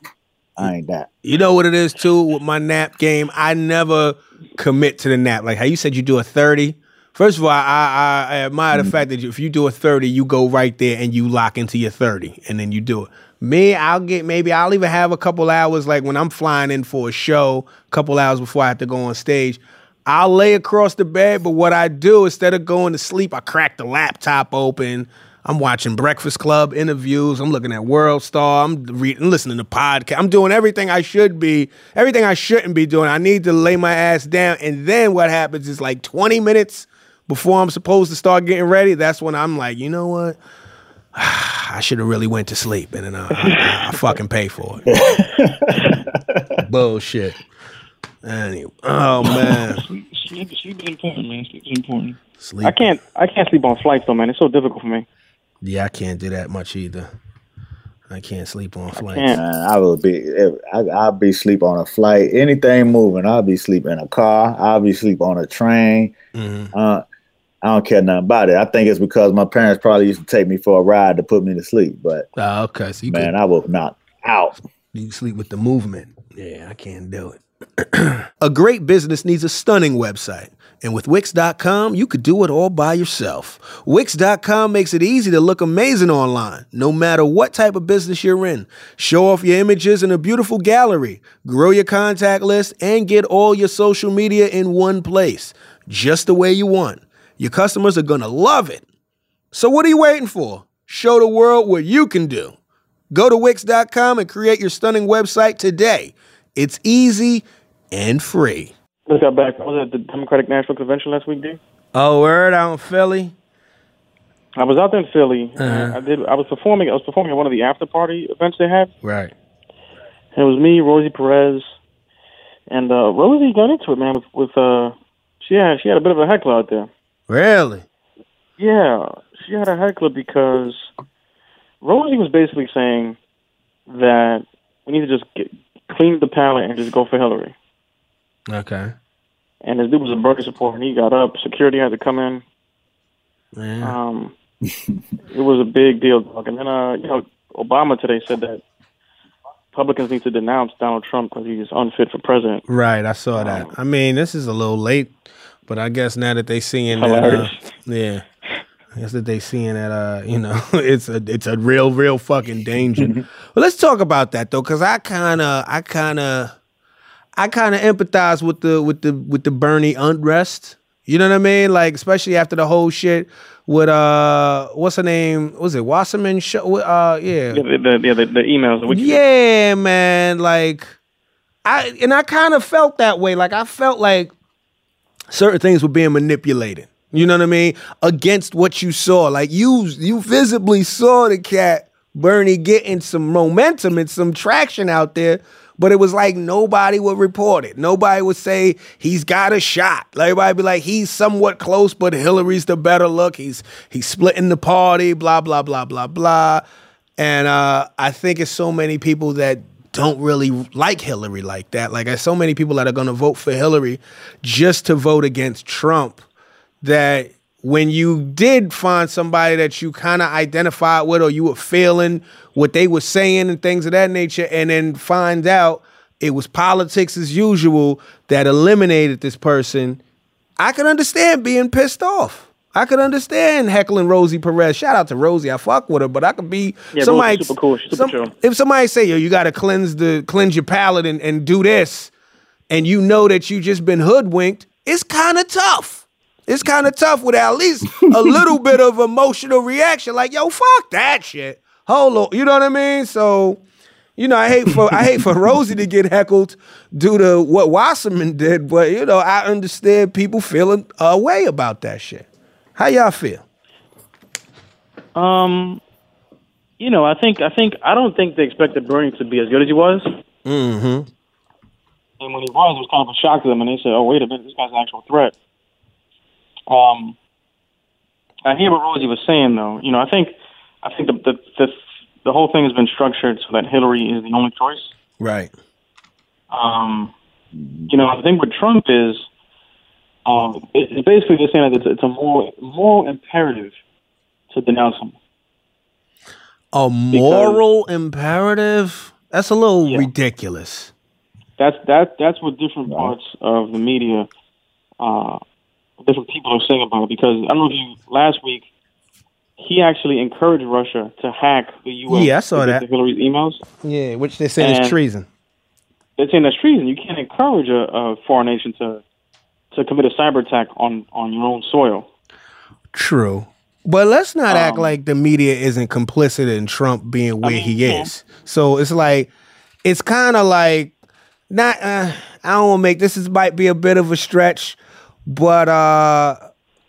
S5: I ain't that.
S2: You know what it is too with my nap game. I never commit to the nap. Like how you said you do a thirty. First of all, I I, I admire the mm. fact that if you do a thirty, you go right there and you lock into your thirty, and then you do it. Me, I'll get maybe I'll even have a couple hours like when I'm flying in for a show, a couple hours before I have to go on stage. I'll lay across the bed, but what I do instead of going to sleep, I crack the laptop open. I'm watching Breakfast Club interviews. I'm looking at World Star. I'm reading, listening to podcasts. I'm doing everything I should be, everything I shouldn't be doing. I need to lay my ass down. And then what happens is like 20 minutes before I'm supposed to start getting ready. That's when I'm like, you know what? I should have really went to sleep, and then I, I, I fucking pay for it. Bullshit. Anyway, oh man,
S4: Sleep, sleep, sleep is important, man. Sleep is important.
S2: sleep.
S4: I can't, I can't sleep on flights though, man. It's so difficult for me.
S2: Yeah, I can't do that much either. I can't sleep on flights.
S4: can't.
S5: Man, I will be I, I'll be sleep on a flight. Anything moving, I'll be sleep in a car. I'll be sleep on a train.
S2: Mhm.
S5: Uh, I don't care nothing about it. I think it's because my parents probably used to take me for a ride to put me to sleep. But
S2: Oh, okay, so
S5: man,
S2: can
S5: I will knock out.
S2: you sleep with the movement. Yeah, I can't do it. a great business needs a stunning website. And with Wix.com, you could do it all by yourself. Wix.com makes it easy to look amazing online, no matter what type of business you're in. Show off your images in a beautiful gallery, grow your contact list, and get all your social media in one place, just the way you want. Your customers are going to love it. So, what are you waiting for? Show the world what you can do. Go to Wix.com and create your stunning website today. It's easy and free.
S4: Just got back. I was at the Democratic National Convention last week, dude.
S2: Oh, word out in Philly?
S4: I was out there in Philly.
S2: Uh-huh.
S4: I did. I was performing. I was performing at one of the after party events they had.
S2: Right.
S4: And it was me, Rosie Perez, and uh, Rosie got into it, man. With, with uh, she had she had a bit of a heckler out there.
S2: Really?
S4: Yeah, she had a heckler because Rosie was basically saying that we need to just get, clean the palate and just go for Hillary.
S2: Okay.
S4: And this dude was a Bernie supporter, and he got up. Security had to come in.
S2: Yeah.
S4: Um, it was a big deal, dog. And then, uh, you know, Obama today said that Republicans need to denounce Donald Trump because he's unfit for president.
S2: Right, I saw that. I mean, this is a little late But I guess now that they seeing that, uh, yeah, I guess that they seeing that, uh, you know, it's a it's a real real fucking danger. well, let's talk about that though, because I kind of I kind of I kind of empathize with the with the with the Bernie unrest. You know what I mean? Like especially after the whole shit with uh, what's her name? Was it Wasserman? Show? Uh, yeah,
S4: Yeah, the, the, yeah, the, the emails.
S2: Yeah, man. Like I and I kind of felt that way. Like I felt like certain things were being manipulated. You know what I mean? Against what you saw. Like you you visibly saw the cat Bernie getting some momentum and some traction out there. But it was like nobody would report it. Nobody would say he's got a shot. Like everybody be like, he's somewhat close, but Hillary's the better look. He's he's splitting the party, blah, blah, blah, blah, blah. And uh, I think it's so many people that don't really like Hillary like that. Like there's so many people that are gonna vote for Hillary just to vote against Trump that when you did find somebody that you kind of identified with or you were feeling what they were saying and things of that nature and then find out it was politics as usual that eliminated this person i can understand being pissed off i could understand heckling rosie perez shout out to rosie i fuck with her but i could be
S4: Yeah,
S2: somebody
S4: super cool. Super chill.
S2: if somebody say yo you got to cleanse the cleanse your palate and, and do this and you know that you just been hoodwinked it's kind of tough it's kind of tough with at least a little bit of emotional reaction. Like, yo, fuck that shit. Hold on. You know what I mean? So, you know, I hate for I hate for Rosie to get heckled due to what Wasserman did, but you know, I understand people feeling a way about that shit. How y'all feel?
S4: Um, you know, I think I think I don't think they expected Bernie to be as good as he was.
S2: Mm-hmm.
S4: And when he was, it was kind of a shock to them, and they said, "Oh, wait a minute, this guy's an actual threat." Um, I hear what Rosie was saying, though. You know, I think I think the the the, the whole thing has been structured so that Hillary is the only choice.
S2: Right.
S4: Um, you know, the thing with Trump is, um, it, it's basically just saying that it's, it's a moral moral imperative to denounce him.
S2: A moral imperative? That's a little ridiculous.
S4: That's that that's what different parts of the media, uh, different people are saying about it. Because I don't know if you last week, he actually encouraged Russia to hack the U.S.
S2: Yeah, I saw that.
S4: Hillary's emails.
S2: Yeah, which they're saying is treason.
S4: They're saying that's treason. You can't encourage a, a foreign nation to to commit a cyber attack on on your own soil.
S2: True. But let's not act
S4: Um,
S2: like the media isn't complicit in Trump being where he is. So it's like, it's kind of like, not. Uh, I don't want to make this is might be a bit of a stretch, but uh,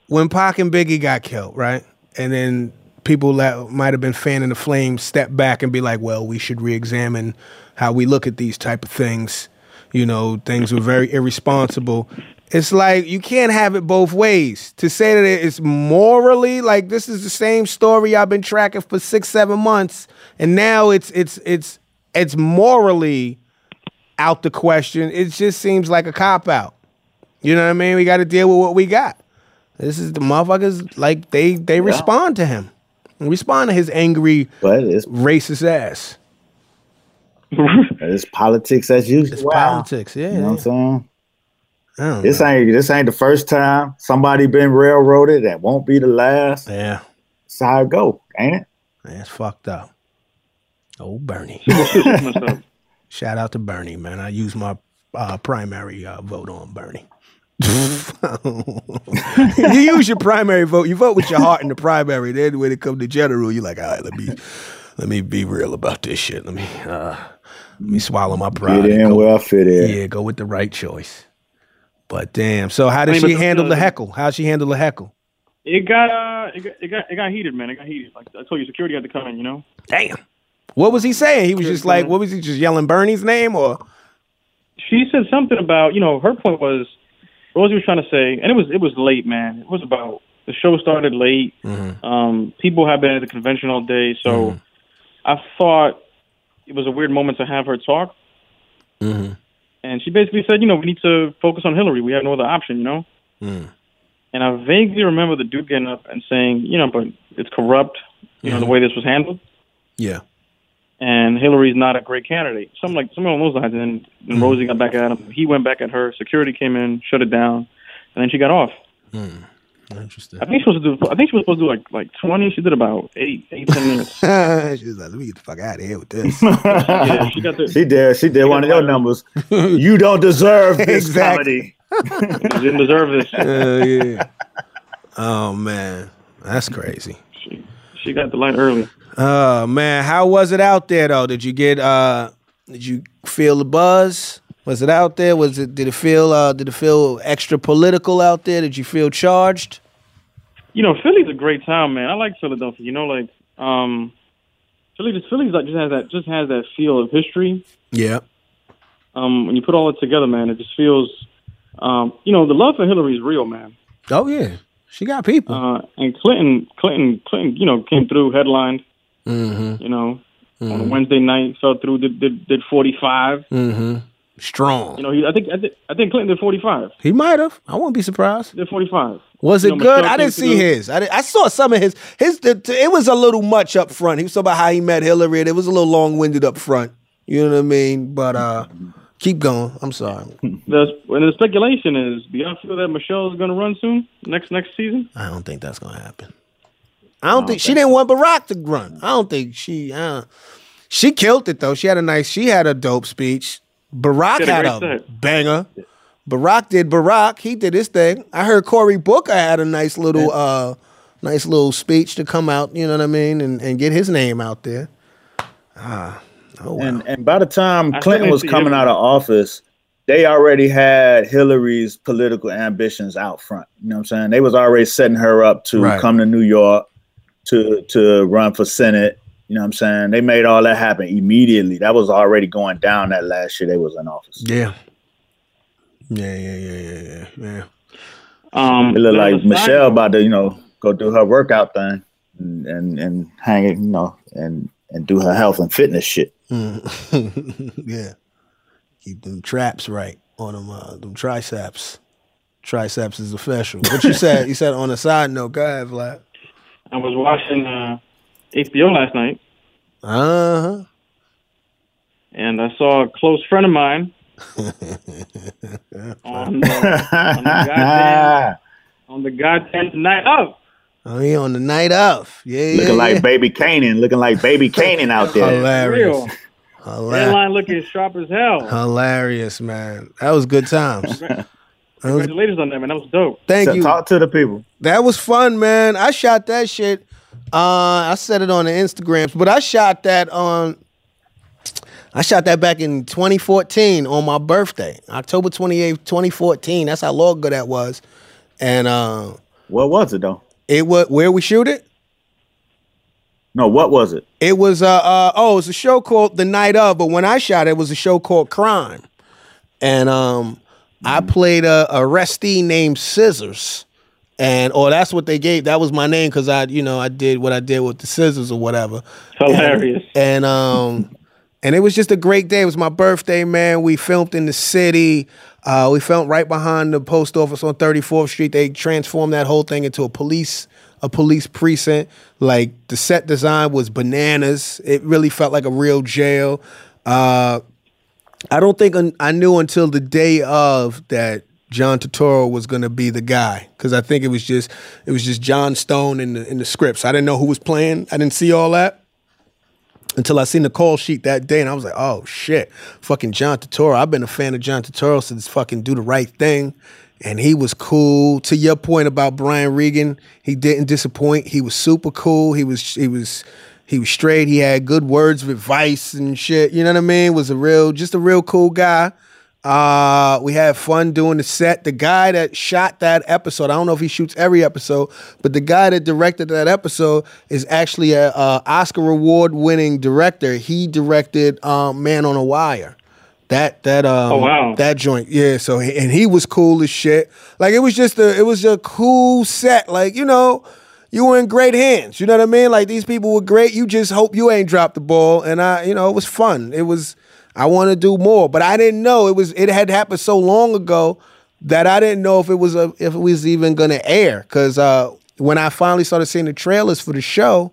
S2: when Pac and Biggie got killed, right, and then people that might have been fanning the flames step back and be like, well, we should re-examine how we look at these type of things. You know, things were very irresponsible. It's like you can't have it both ways. To say that it's morally like this is the same story I've been tracking for six, seven months, and now it's it's it's it's morally out the question. It just seems like a cop out. You know what I mean? We got to deal with what we got. This is the motherfuckers like they they respond to him, respond to his angry,
S5: but it's
S2: racist ass.
S5: it's politics as usual.
S2: It's politics, yeah.
S5: You know what I'm saying?
S2: I don't
S5: This
S2: know.
S5: ain't this ain't the first time somebody been railroaded. That won't be the last.
S2: Yeah,
S5: That's how it go, ain't it?
S2: That's fucked up. Oh, Bernie. Shout out to Bernie, man. I use my uh, primary uh, vote on Bernie. you use your primary vote. You vote with your heart in the primary. Then when it comes to general, you're like, all right, let me let me be real about this shit. Let me uh, let me swallow my pride.
S5: Get
S2: and
S5: in
S2: go-
S5: where I fit in.
S2: Yeah, go with the right choice. But damn. So how did
S4: I mean,
S2: she handle the
S4: the-
S2: heckle? How did she handle the heckle?
S4: It got uh, it got, it got it got heated, man. It got heated. Like I told you, security had to come in. You know.
S2: Damn. What was he saying? He was just like, what was he just yelling Bernie's name or?
S4: she said something about you know her point was Rosie was trying to say, and it was it was late, man. It was about the show started late. Um, people have been at the convention all day, so I thought it was a weird moment to have her talk.
S2: Mm-hmm.
S4: And she basically said, you know, we need to focus on Hillary. We have no other option, you know.
S2: Mm.
S4: And I vaguely remember the dude getting up and saying, you know, but it's corrupt, you know, the mm-hmm. way this was handled.
S2: Yeah.
S4: and Hillary's not a great candidate. Something like something along those lines. And then and hmm. Rosie got back at him. He went back at her. Security came in, shut it down. and then she got off. Hmm.
S2: Interesting.
S4: I think she was supposed to do. I think she was supposed to do like like twenty. She did about eight, eight, ten minutes.
S2: she was like, let me get the fuck out of here with this.
S4: yeah, she got the.
S5: She did. She did one of your numbers. you don't deserve this
S2: Exactly.
S5: comedy.
S4: She didn't deserve this.
S2: Uh, yeah. Oh man, that's crazy.
S4: She, she got the light early.
S2: Oh man, how was it out there though? Did you get uh did you feel the buzz? Was it out there? Was it did it feel uh did it feel extra political out there? Did you feel charged?
S4: You know, Philly's a great town, man. I like Philadelphia. You know, like um, Philly, just Philly's like just has that just has that feel of history.
S2: Yeah.
S4: Um, when you put all it together, man, it just feels. Um, you know, the love for Hillary is real, man.
S2: Oh yeah. She got people.
S4: Uh, and Clinton, Clinton, Clinton, you know, came through, headlined.
S2: mm-hmm.
S4: You know, on a Wednesday night, fell through, did did, did forty five.
S2: Mm-hmm. Strong.
S4: You know, he, I think I think I think Clinton did forty five.
S2: he might have. I wouldn't be surprised.
S4: Did forty five.
S2: Was
S4: You
S2: it
S4: know,
S2: good? I didn't see his. I, did- I saw some of his. His the, it was a little much up front. He was talking about how he met Hillary. and It was a little long winded up front. You know what I mean? But uh, keep going. I'm sorry.
S4: The and the speculation is, do y'all feel that Michelle is going to run soon next next season?
S2: I don't think that's gonna happen. I don't think she didn't want Barack to run. I don't think she. Uh, she killed it though. She had a nice. She had a dope speech. Barack
S4: She had
S2: had
S4: a
S2: a, banger. Barack did Barack. He did his thing. I heard Cory Booker had a nice little, uh, nice little speech to come out. You know what I mean, and, and get his name out there. Ah, oh wow.
S5: And and by the time Clinton was coming out of office, they already had Hillary's political ambitions out front. You know what I'm saying? They was already setting her up to
S2: Right.
S5: come to New York to to run for Senate. You know what I'm saying? They made all that happen immediately. That was already going down that last year they was in office.
S2: yeah, yeah, yeah, yeah, yeah, yeah, yeah.
S4: Um,
S5: It looked like Michelle about to, you know, go do her workout thing and and, and hang it, you know, and and do her health and fitness shit.
S2: Mm. yeah. Keep them traps right on them, uh, them triceps. Triceps is official. What you said? You said on a side note. Go ahead, Vlad.
S4: I was watching uh, HBO last night,
S2: Uh huh.
S4: and I saw a close friend of mine on the, on the goddamn on the goddamn night of.
S2: Oh, he on the night of. Yeah, yeah.
S5: looking
S2: yeah.
S5: like baby Kanan, looking like baby Kanan out there.
S2: hilarious.
S4: Real
S2: Hila-
S4: headline looking sharp as hell.
S2: hilarious, man. That was good times. That was-
S4: Congratulations on that, man. That was dope.
S2: thank
S5: So
S2: you.
S5: talk to the people.
S2: That was fun, man. I shot that shit. Uh, I said it on the Instagrams, but I shot that on. I shot that back in 2014 on my birthday, October 28th, 2014. That's how long ago that was. And uh,
S5: What was it though?
S2: it was where we shoot it.
S5: No, what was it?
S2: It was uh, uh oh, it's a show called The Night of, but when I shot it, it was a show called Crime, and um, I played a, a arrestee named Scissors, and or that's what they gave. That was my name because I, you know, I did what I did with the scissors or whatever.
S4: Hilarious.
S2: And um, and it was just a great day. It was my birthday, man. We filmed in the city. Uh, we filmed right behind the post office on 34th Street. They transformed that whole thing into a police a police precinct. Like the set design was bananas. It really felt like a real jail. Uh, I don't think un- I knew until the day of that John Turturro was going to be the guy because I think it was just it was just John Stone in the in the scripts. I didn't know who was playing. I didn't see all that until I seen the call sheet that day, and I was like, "Oh shit, fucking John Turturro." I've been a fan of John Turturro since fucking Do the Right Thing, and he was cool. To your point about Brian Regan, he didn't disappoint. He was super cool. He was he was he was straight. He had good words of advice and shit. You know what I mean? Was a real just a real cool guy. Uh, we had fun doing the set. The guy that shot that episode, I don't know if he shoots every episode, but the guy that directed that episode is actually a, a Oscar award winning director. He directed um, Man on a Wire. That that um
S4: Oh, wow.
S2: that joint yeah so and he was cool as shit like it was just a it was a cool set like you know you were in great hands you know what I mean like these people were great you just hope you ain't dropped the ball and I you know it was fun it was I want to do more but I didn't know it was it had happened so long ago that I didn't know if it was a if it was even gonna air because uh, when I finally started seeing the trailers for the show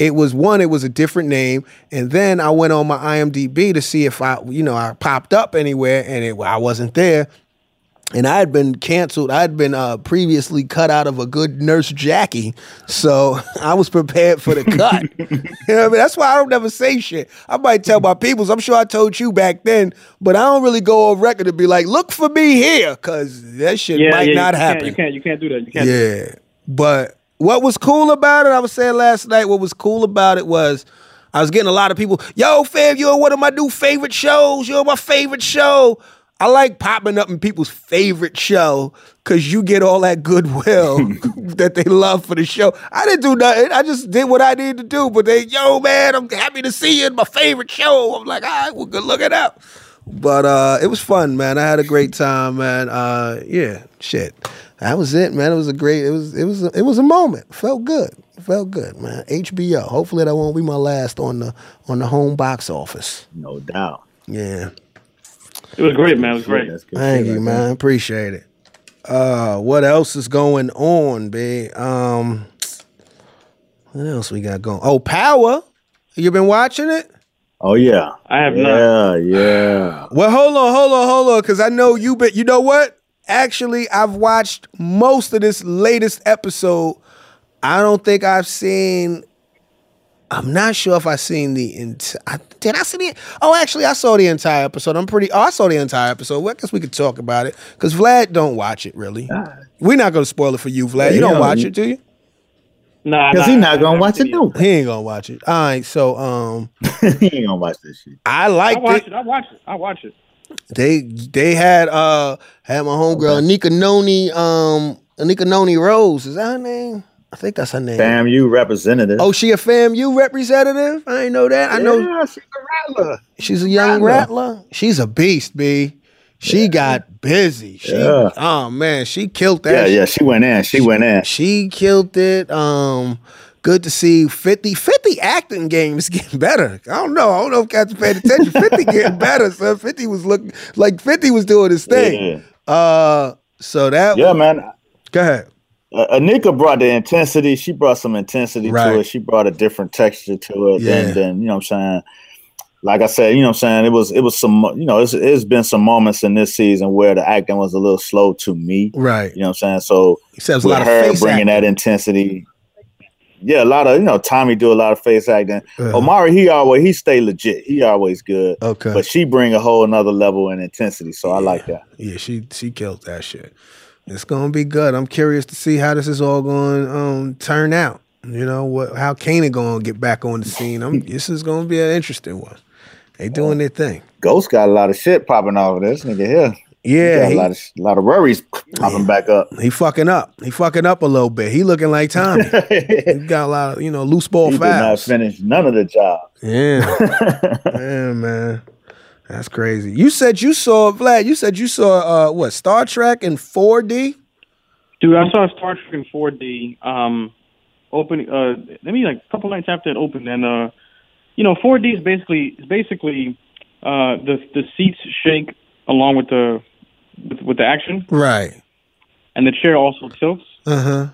S2: it was one, it was a different name, and then I went on my IMDb to see if I, you know, I popped up anywhere, and it, I wasn't there. And I had been canceled. I had been uh, previously cut out of a good nurse Jackie, so I was prepared for the cut. you know what I mean? That's why I don't never say shit. I might tell my peoples. I'm sure I told you back then, but I don't really go on record to be like, "Look for me here," because that shit
S4: Yeah,
S2: might
S4: yeah,
S2: not
S4: you
S2: happen.
S4: Can't, you can't. You can't do that. You can't. do that.
S2: Yeah. But what was cool about it, I was saying last night, what was cool about it was I was getting a lot of people, yo, fam, you're one of my new favorite shows. You're my favorite show. I like popping up in people's favorite show because you get all that goodwill that they love for the show. I didn't do nothing. I just did what I needed to do. But they, yo, man, I'm happy to see you in my favorite show. I'm like, all right, well, good looking up. But uh, it was fun, man. I had a great time, man. Uh, yeah, shit. That was it, man. It was a great. It was. It was. A, it was a moment. Felt good. Felt good, man. HBO. Hopefully that won't be my last on the on the home box office.
S5: No doubt.
S2: Yeah.
S4: It was great, man. It was great.
S2: Thank you,
S5: like
S2: man. That. Appreciate it. Uh, what else is going on, B? Um, what else we got going? Oh, Power. You been watching it?
S5: Oh yeah,
S4: I have
S5: yeah,
S4: not.
S5: Yeah, yeah.
S2: Well, hold on, hold on, hold on, because I know you. But you know what? Actually, I've watched most of this latest episode. I don't think I've seen. I'm not sure if I've seen the. entire. 10. I see the. Oh, actually, I saw the entire episode. I'm pretty. Oh, I saw the entire episode. Well, I guess we could talk about it because Vlad don't watch it really. We're not going to spoil it for you, Vlad.
S5: Yeah,
S2: you don't watch you, it, do you?
S4: Nah,
S5: because he's not gonna watch it. No,
S2: he ain't gonna watch it. All right, so um,
S5: he ain't gonna watch this shit.
S2: I
S4: like.
S2: I
S4: watch
S2: it.
S4: I watch it. I watch it.
S2: They they had uh had my homegirl okay. Nika Noni um Nika Noni Rose is that her name? I think that's her name.
S5: FAMU representative.
S2: Oh, she a FAMU representative? I ain't know that. I know
S5: Yeah, she's a rattler.
S2: she's a young rattler. She's a beast, b. She got busy. She
S5: Yeah.
S2: oh man, she killed that.
S5: Yeah,
S2: shit.
S5: yeah. She went in. She went in.
S2: She killed it. Um, good to see 50. 50 acting game is getting better. I don't know. I don't know if cats paid attention. 50 getting better. So 50 was looking like 50 was doing his thing. Uh, so that
S5: Yeah, man.
S2: go ahead.
S5: Uh, Anika brought the intensity. She brought some intensity
S2: Right.
S5: to it. She brought a different texture to it.
S2: Yeah.
S5: And then, you know what I'm saying? Like I said, you know what I'm saying? It was it was some you know, it's it's been some moments in this season where the acting was a little slow to me.
S2: Right.
S5: You know what I'm saying? So
S2: a
S5: with
S2: lot of
S5: her
S2: face
S5: bringing
S2: acting.
S5: that intensity. Yeah, a lot of you know Tommy do a lot of face acting.
S2: Uh-huh.
S5: Omari he always he stay legit. He always good.
S2: Okay.
S5: But she bring a whole another level and intensity. So I like that.
S2: Yeah, she she killed that shit. It's gonna be good. I'm curious to see how this is all going to um, turn out. You know what? How Kanan gonna get back on the scene? I'm, this is gonna be an interesting one. They doing their thing.
S5: Ghost got a lot of shit popping off of this nigga here. He
S2: Yeah,
S5: got
S2: he,
S5: a lot of a lot of worries popping back up.
S2: he fucking up. He fucking up a little bit. He looking like Tommy. he got a lot of you know loose ball
S5: he did not
S2: fouls.
S5: finish none of the job.
S2: Yeah, yeah, man. That's crazy. You said you saw Vlad. You said you saw uh what Star Trek in 4D.
S4: Dude, I saw Star Trek in 4D. Um, open. Uh, maybe like a couple nights after it opened, and uh, you know, 4D is basically is basically uh the the seats shake along with the with, with the action,
S2: Right.
S4: and the chair also tilts.
S2: Uh huh.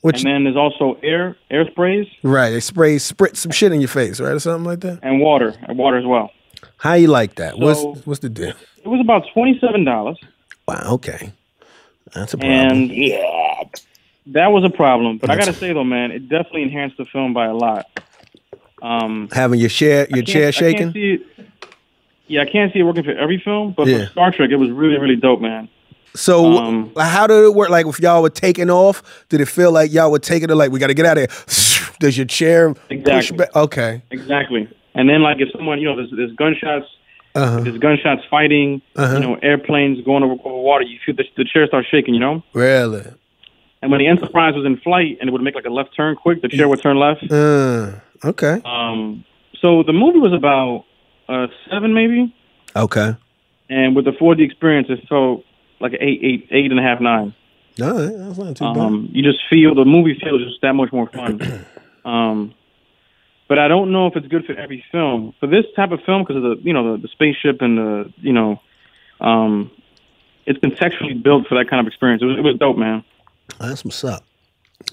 S2: Which
S4: And then there's also air air sprays
S2: right? They spray sprit some shit in your face, right, or something like that.
S4: and water and water as well.
S2: How you like that?
S4: So-
S2: what's what's the deal?
S4: It was about twenty seven dollars,
S2: Wow. Okay. That's a problem.
S4: and
S5: Yeah.
S4: that was a problem. But I gotta say though, man, it definitely enhanced the film by a lot. Um,
S2: Having your chair your
S4: I
S2: chair
S4: I
S2: shaking.
S4: can't see it. Yeah, I can't see it working for every film, but
S2: Yeah.
S4: for Star Trek, it was really, really dope, man.
S2: So
S4: Um,
S2: how did it work? Like if y'all were taking off, did it feel like y'all were taking it like we got to get out of here? Does your chair push
S4: Exactly.
S2: back? Okay.
S4: Exactly. And then, like, if someone, you know, there's, there's gunshots,
S2: Uh huh.
S4: there's gunshots fighting,
S2: Uh-huh.
S4: you know, airplanes going over, over water, you feel the, the chair starts shaking, you know?
S2: Really?
S4: And when the Enterprise was in flight and it would make like a left turn quick, the chair would turn left.
S2: Uh, okay.
S4: Um, so the movie was about uh, seven, maybe.
S2: Okay.
S4: And with the 4D experience, it felt like an eight, eight, eight and a half, nine.
S2: Right. That's not too bad.
S4: Um, you just feel the movie feels just that much more fun. um, but I don't know if it's good for every film. For this type of film, because of the you know the, the spaceship and the you know, um, it's contextually built for that kind of experience. It was, it was dope, man.
S2: That's what's up.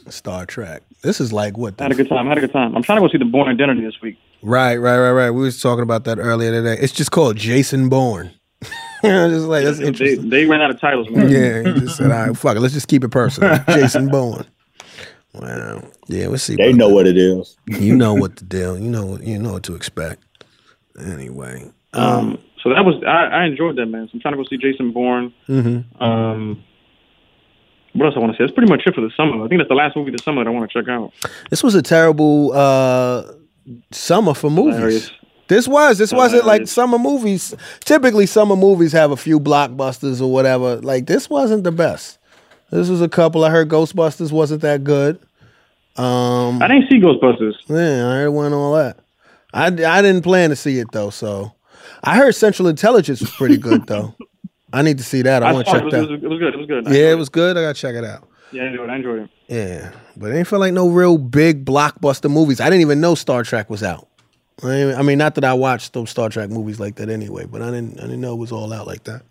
S2: Star Trek. This is like what?
S4: I had a good time. I had a good time. I'm trying to go see the Bourne Identity this week.
S2: Right, right, right, right. We was talking about that earlier today. It's just called Jason Bourne. just like that's
S4: They,
S2: interesting.
S4: they ran out of titles, man.
S2: Yeah, he just said, "All right, fuck it, let's just keep it personal." Jason Bourne. Wow. Yeah, we'll see.
S5: They know
S2: that.
S5: what it is.
S2: You know what the deal. You know what you know what to expect. Anyway.
S4: Um, so that was I, I enjoyed that man. So I'm trying to go see Jason Bourne.
S2: Mm-hmm.
S4: Um, what else I want to say? That's pretty much it for the summer. I think that's the last movie this summer that I want to check out.
S2: This was a terrible uh summer for movies.
S4: Hilarious.
S2: This was. This wasn't like summer movies. Typically, summer movies have a few blockbusters or whatever. Like this wasn't the best. This was a couple. I heard Ghostbusters wasn't that good. Um,
S4: I didn't see Ghostbusters.
S2: yeah, I heard one all that. I I didn't plan to see it though. So I heard Central Intelligence was pretty good though. I need to see that. I,
S4: I
S2: want to
S4: saw it.
S2: check
S4: It
S2: that.
S4: was, it was good. It was good. I
S2: yeah, it was good. I gotta check it out.
S4: Yeah, I enjoyed it. I enjoyed it.
S2: Yeah, but it ain't feel like no real big blockbuster movies. I didn't even know Star Trek was out. I mean, I mean, not that I watched those Star Trek movies like that anyway, but I didn't, I didn't know it was all out like that.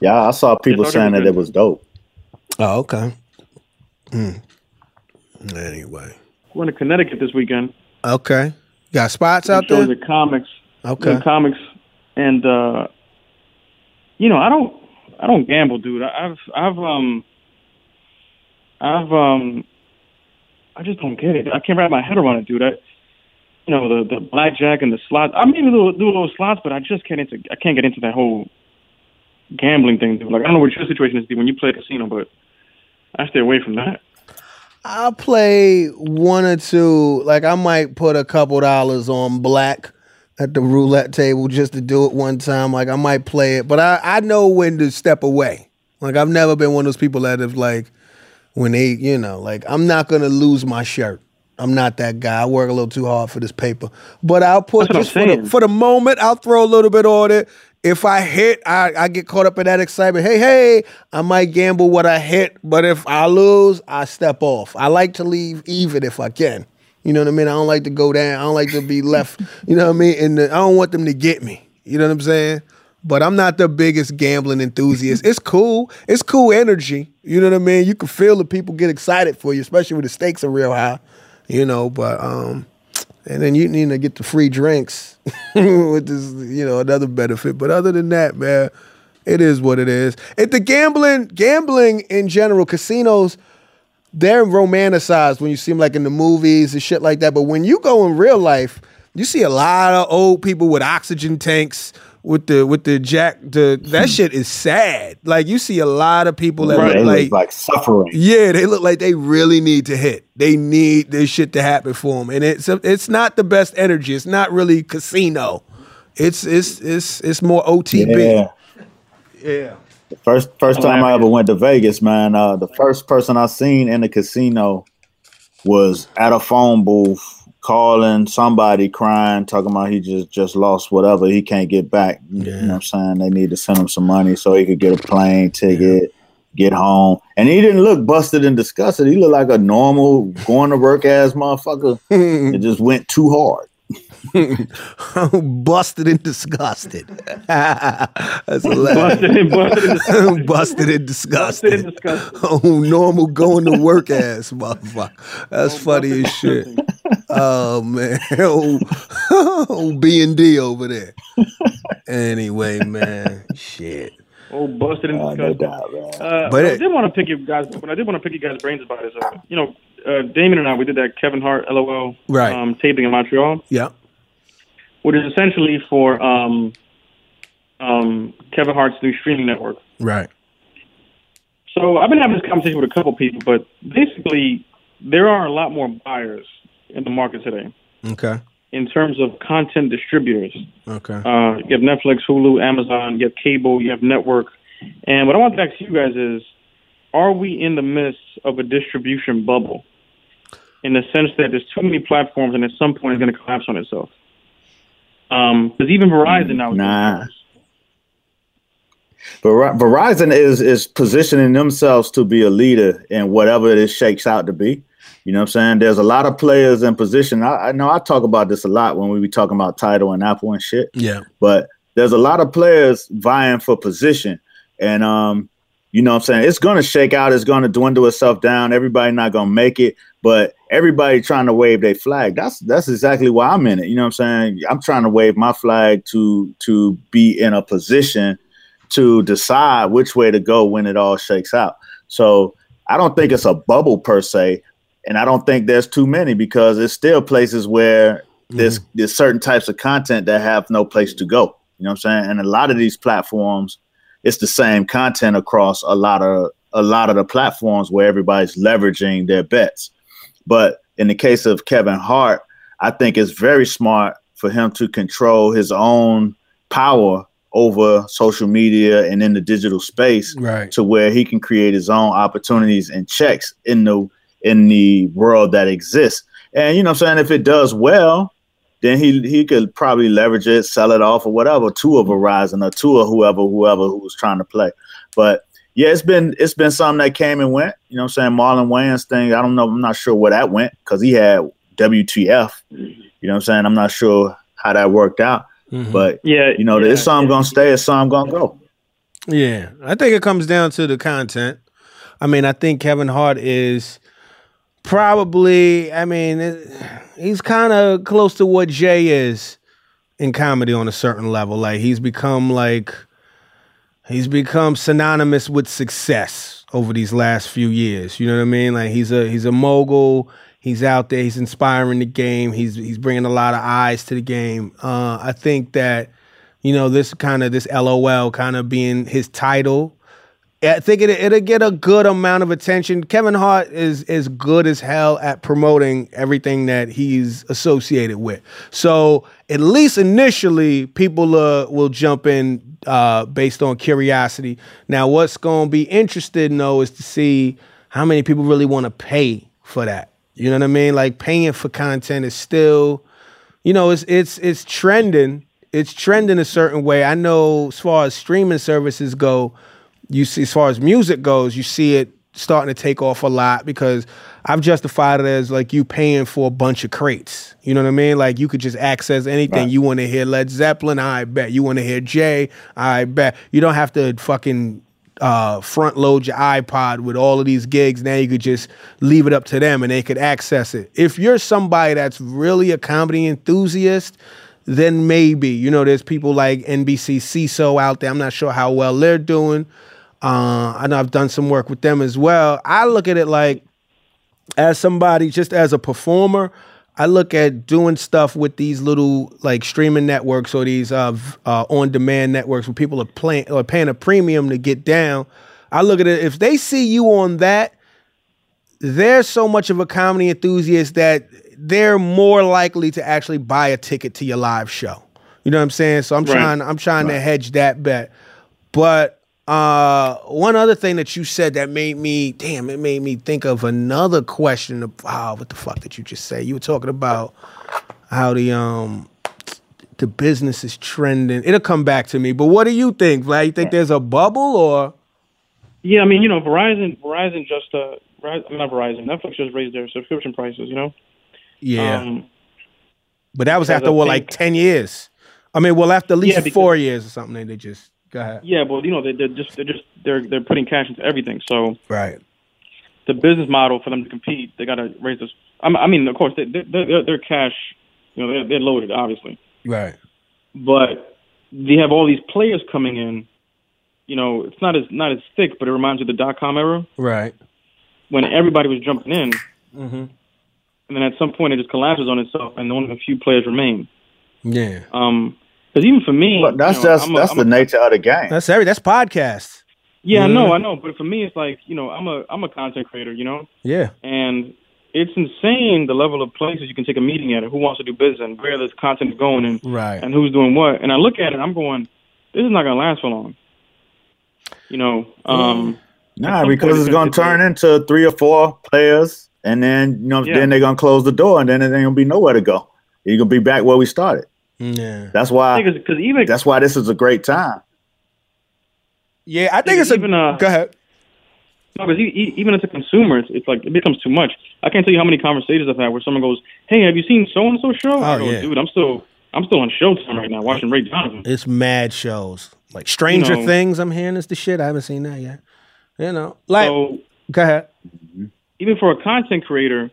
S5: Yeah, I saw people saying that it was dope.
S2: Oh, okay. Hmm. Anyway,
S4: Went to Connecticut this weekend.
S2: okay. Got spots out there.
S4: the comics.
S2: Okay.
S4: The comics, and uh, you know, I don't, I don't gamble, dude. I- I've, I've, um, I've, um, I just don't get it. I can't wrap my head around it, dude. I, you know, the the blackjack and the slots. I mean, do, do little slots, but I just can't into. I can't get into that whole gambling thing, dude. Like, I don't know what your situation is, dude, when you play casino, but I stay away from that.
S2: I'll play one or two. Like I might put a couple dollars on black at the roulette table just to do it one time. Like I might play it, but I, I know when to step away. Like I've never been one of those people that have like when they, you know, like I'm not gonna lose my shirt. I'm not that guy. I work a little too hard for this paper, but I'll put
S4: That's what I'm
S2: just for the, for the moment. I'll throw a little bit on it. If I hit, I, I get caught up in that excitement. Hey, hey, I might gamble what I hit, but if I lose, I step off. I like to leave even if I can. You know what I mean? I don't like to go down. I don't like to be left. You know what I mean? And I don't want them to get me. You know what I'm saying? But I'm not the biggest gambling enthusiast. It's cool. It's cool energy. You know what I mean? You can feel the people get excited for you, especially when the stakes are real high. You know, but um, and then you need to get the free drinks, which is you know another benefit. But other than that, man, it is what it is. If the gambling, gambling in general, casinos, they're romanticized when you see them like in the movies and shit like that. But when you go in real life, you see a lot of old people with oxygen tanks with the with the jack. The that shit is sad. Like you see a lot of people that
S4: Right.
S2: Look
S5: look
S2: like
S5: like suffering.
S2: yeah, they look like they really need to hit. They need this shit to happen for them, and it's it's not the best energy. It's not really casino. It's it's it's it's more OTB.
S5: Yeah.
S2: Yeah.
S5: The first first time I ever went to Vegas, man, uh, the first person I seen in the casino was at a phone booth calling somebody crying, talking about he just just lost whatever he can't get back. You know what I'm saying? They need to send him some money so he could get a plane ticket, get home. And he didn't look busted and disgusted. He looked like a normal going to work ass motherfucker. it just went too hard.
S2: busted and disgusted. That's hilarious.
S4: Busted and busted and disgusted.
S2: busted and
S4: Busted and
S2: disgusted.
S4: disgusted.
S2: Oh, normal going to work ass motherfucker. That's oh, funny as shit. Oh man, oh, oh B and D over there. Anyway, man, shit.
S4: Oh, busted and
S5: Uh, no doubt, man.
S4: Uh,
S2: But
S4: but I
S2: it-
S4: did want to pick you guys. What I did want to pick you guys' brains about is, uh, you know, uh, Damien and I we did that Kevin Hart LOL
S2: Right.
S4: um, taping in Montreal,
S2: Yeah.
S4: which is essentially for um, um, Kevin Hart's new streaming network.
S2: Right.
S4: So I've been having this conversation with a couple people, but basically there are a lot more buyers in the market today
S2: Okay.
S4: in terms of content distributors.
S2: Okay.
S4: Uh, you have Netflix, Hulu, Amazon, you have cable, you have network. And what I want to ask you guys is, are we in the midst of a distribution bubble? In the sense that there's too many platforms and at some point it's going to collapse on itself. Because even Verizon now is
S5: Nah.
S4: this.
S5: Ver- Verizon is is positioning themselves to be a leader in whatever it shakes out to be. You know what I'm saying? There's a lot of players in position. I, I know I talk about this a lot when we be talking about Tidal and Apple and shit.
S2: Yeah.
S5: But there's a lot of players vying for position. And um, you know what I'm saying? It's gonna shake out, it's gonna dwindle itself down. Everybody not gonna make it, but everybody trying to wave their flag. That's that's exactly why I'm in it. You know what I'm saying? I'm trying to wave my flag to to be in a position to decide which way to go when it all shakes out. So I don't think it's a bubble per se, and I don't think there's too many because there's still places where mm-hmm. there's there's certain types of content that have no place to go. You know what I'm saying? And a lot of these platforms, it's the same content across a lot of a lot of the platforms where everybody's leveraging their bets. But in the case of Kevin Hart, I think it's very smart for him to control his own power over social media and in the digital space
S2: Right.
S5: to where he can create his own opportunities and checks in the in the world that exists. And you know what I'm saying if it does well, then he he could probably leverage it, sell it off or whatever to a Verizon or to a whoever whoever who's trying to play. But yeah, it's been it's been something that came and went. You know what I'm saying? Marlon Wayans thing, I don't know, I'm not sure where that went because he had WTF. You know what I'm saying? I'm not sure how that worked out. Mm-hmm. But
S4: Yeah,
S5: you know,
S4: yeah,
S5: there's some
S4: yeah.
S5: gonna stay, there's some gonna go.
S2: Yeah, I think it comes down to the content. I mean, I think Kevin Hart is probably. I mean, it, he's kind of close to what Jay is in comedy on a certain level. Like he's become like he's become synonymous with success over these last few years. You know what I mean? Like he's a he's a mogul. He's out there. He's inspiring the game. He's he's bringing a lot of eyes to the game. Uh, I think that you know this kind of this LOL kind of being his title. I think it, it'll get a good amount of attention. Kevin Hart is is good as hell at promoting everything that he's associated with. So at least initially, people uh, will jump in uh, based on curiosity. Now, what's going to be interesting though is to see how many people really want to pay for that. You know what I mean? Like paying for content is still you know, it's it's it's trending. It's trending a certain way. I know as far as streaming services go, you see as far as music goes, you see it starting to take off a lot because I've justified it as like you paying for a bunch of crates. You know what I mean? Like you could just access anything. You want to hear Led Zeppelin, I bet. You want to hear Jay, I bet. You don't have to fucking uh, front load your iPod with all of these gigs. Now you could just leave it up to them and they could access it. If you're somebody that's really a comedy enthusiast, then maybe you know there's people like NBC Seeso out there. I'm not sure how well they're doing. Uh, I know I've done some work with them as well. I look at it like as somebody just as a performer i look at doing stuff with these little like streaming networks or these uh, uh, on-demand networks where people are playing or paying a premium to get down. I look at it if they see you on that they're so much of a comedy enthusiast that they're more likely to actually buy a ticket to your live show. You know what i'm saying? So i'm
S4: Right.
S2: trying i'm trying to hedge that bet. But uh, one other thing that you said that made me damn, it made me think of another question. Of, wow, what the fuck did you just say? You were talking about how the um the business is trending. It'll come back to me. But what do you think, Vlad? You think there's a bubble or
S4: Yeah, I mean, you know, Verizon, Verizon just, uh, not Verizon, Netflix just raised their subscription prices. You know,
S2: yeah?
S4: Um,
S2: but that was after what, like ten years? I mean, well, after at least
S4: Yeah, because-
S2: four years or something. They just go ahead.
S4: yeah, but you know, they, they're just, they're just, they're, they're putting cash into everything. So
S2: Right.
S4: the business model for them to compete, they got to raise this. I mean- I mean, of course, they, they, they're, they're cash, you know, they're, they're loaded, obviously,
S2: Right.
S4: but they have all these players coming in. You know, it's not as not as thick, but it reminds you of the dot com era
S2: Right.
S4: when everybody was jumping in,
S2: Mm-hmm.
S4: and then at some point it just collapses on itself, and only a few players remain.
S2: Yeah.
S4: Um, because even for me,
S5: But that's
S4: you know,
S5: just
S4: a-
S5: that's
S4: I'm
S5: the
S4: a-
S5: nature of the game.
S2: That's every. That's podcast.
S4: Yeah, I
S2: Mhm.
S4: know, I know. But for me, it's like you know, I'm a I'm a content creator, you know,
S2: Yeah.
S4: and it's insane the level of places you can take a meeting at, and who wants to do business, and where this content is going, and
S2: Right.
S4: and who's doing what. And I look at it, I'm going, this is not going to last for long. You know, um,
S5: Nah, because it's
S4: it's
S5: gonna
S4: gonna-
S5: turn into three or four players, and then you know,
S4: Yeah.
S5: then they're gonna close the door, and then there ain't gonna be nowhere to go. You're gonna be back where we started.
S2: Yeah.
S5: That's why.
S4: because even
S5: That's why this is a great time.
S2: Yeah. I think it's a.
S4: even uh,
S2: go ahead.
S4: No, because even as a consumer, it's, it's like it becomes too much. I can't tell you how many conversations I've had where someone goes, "Hey, have you seen so and so show?" I
S2: Oh,
S4: go,
S2: yeah.
S4: dude, I'm still I'm still on Showtime right now watching Ray Donovan.
S2: It's mad shows. Like Stranger
S4: You know-
S2: Things, I'm hearing is the shit. I haven't seen that yet. You know, like
S4: So
S2: go ahead.
S4: even for a content creator,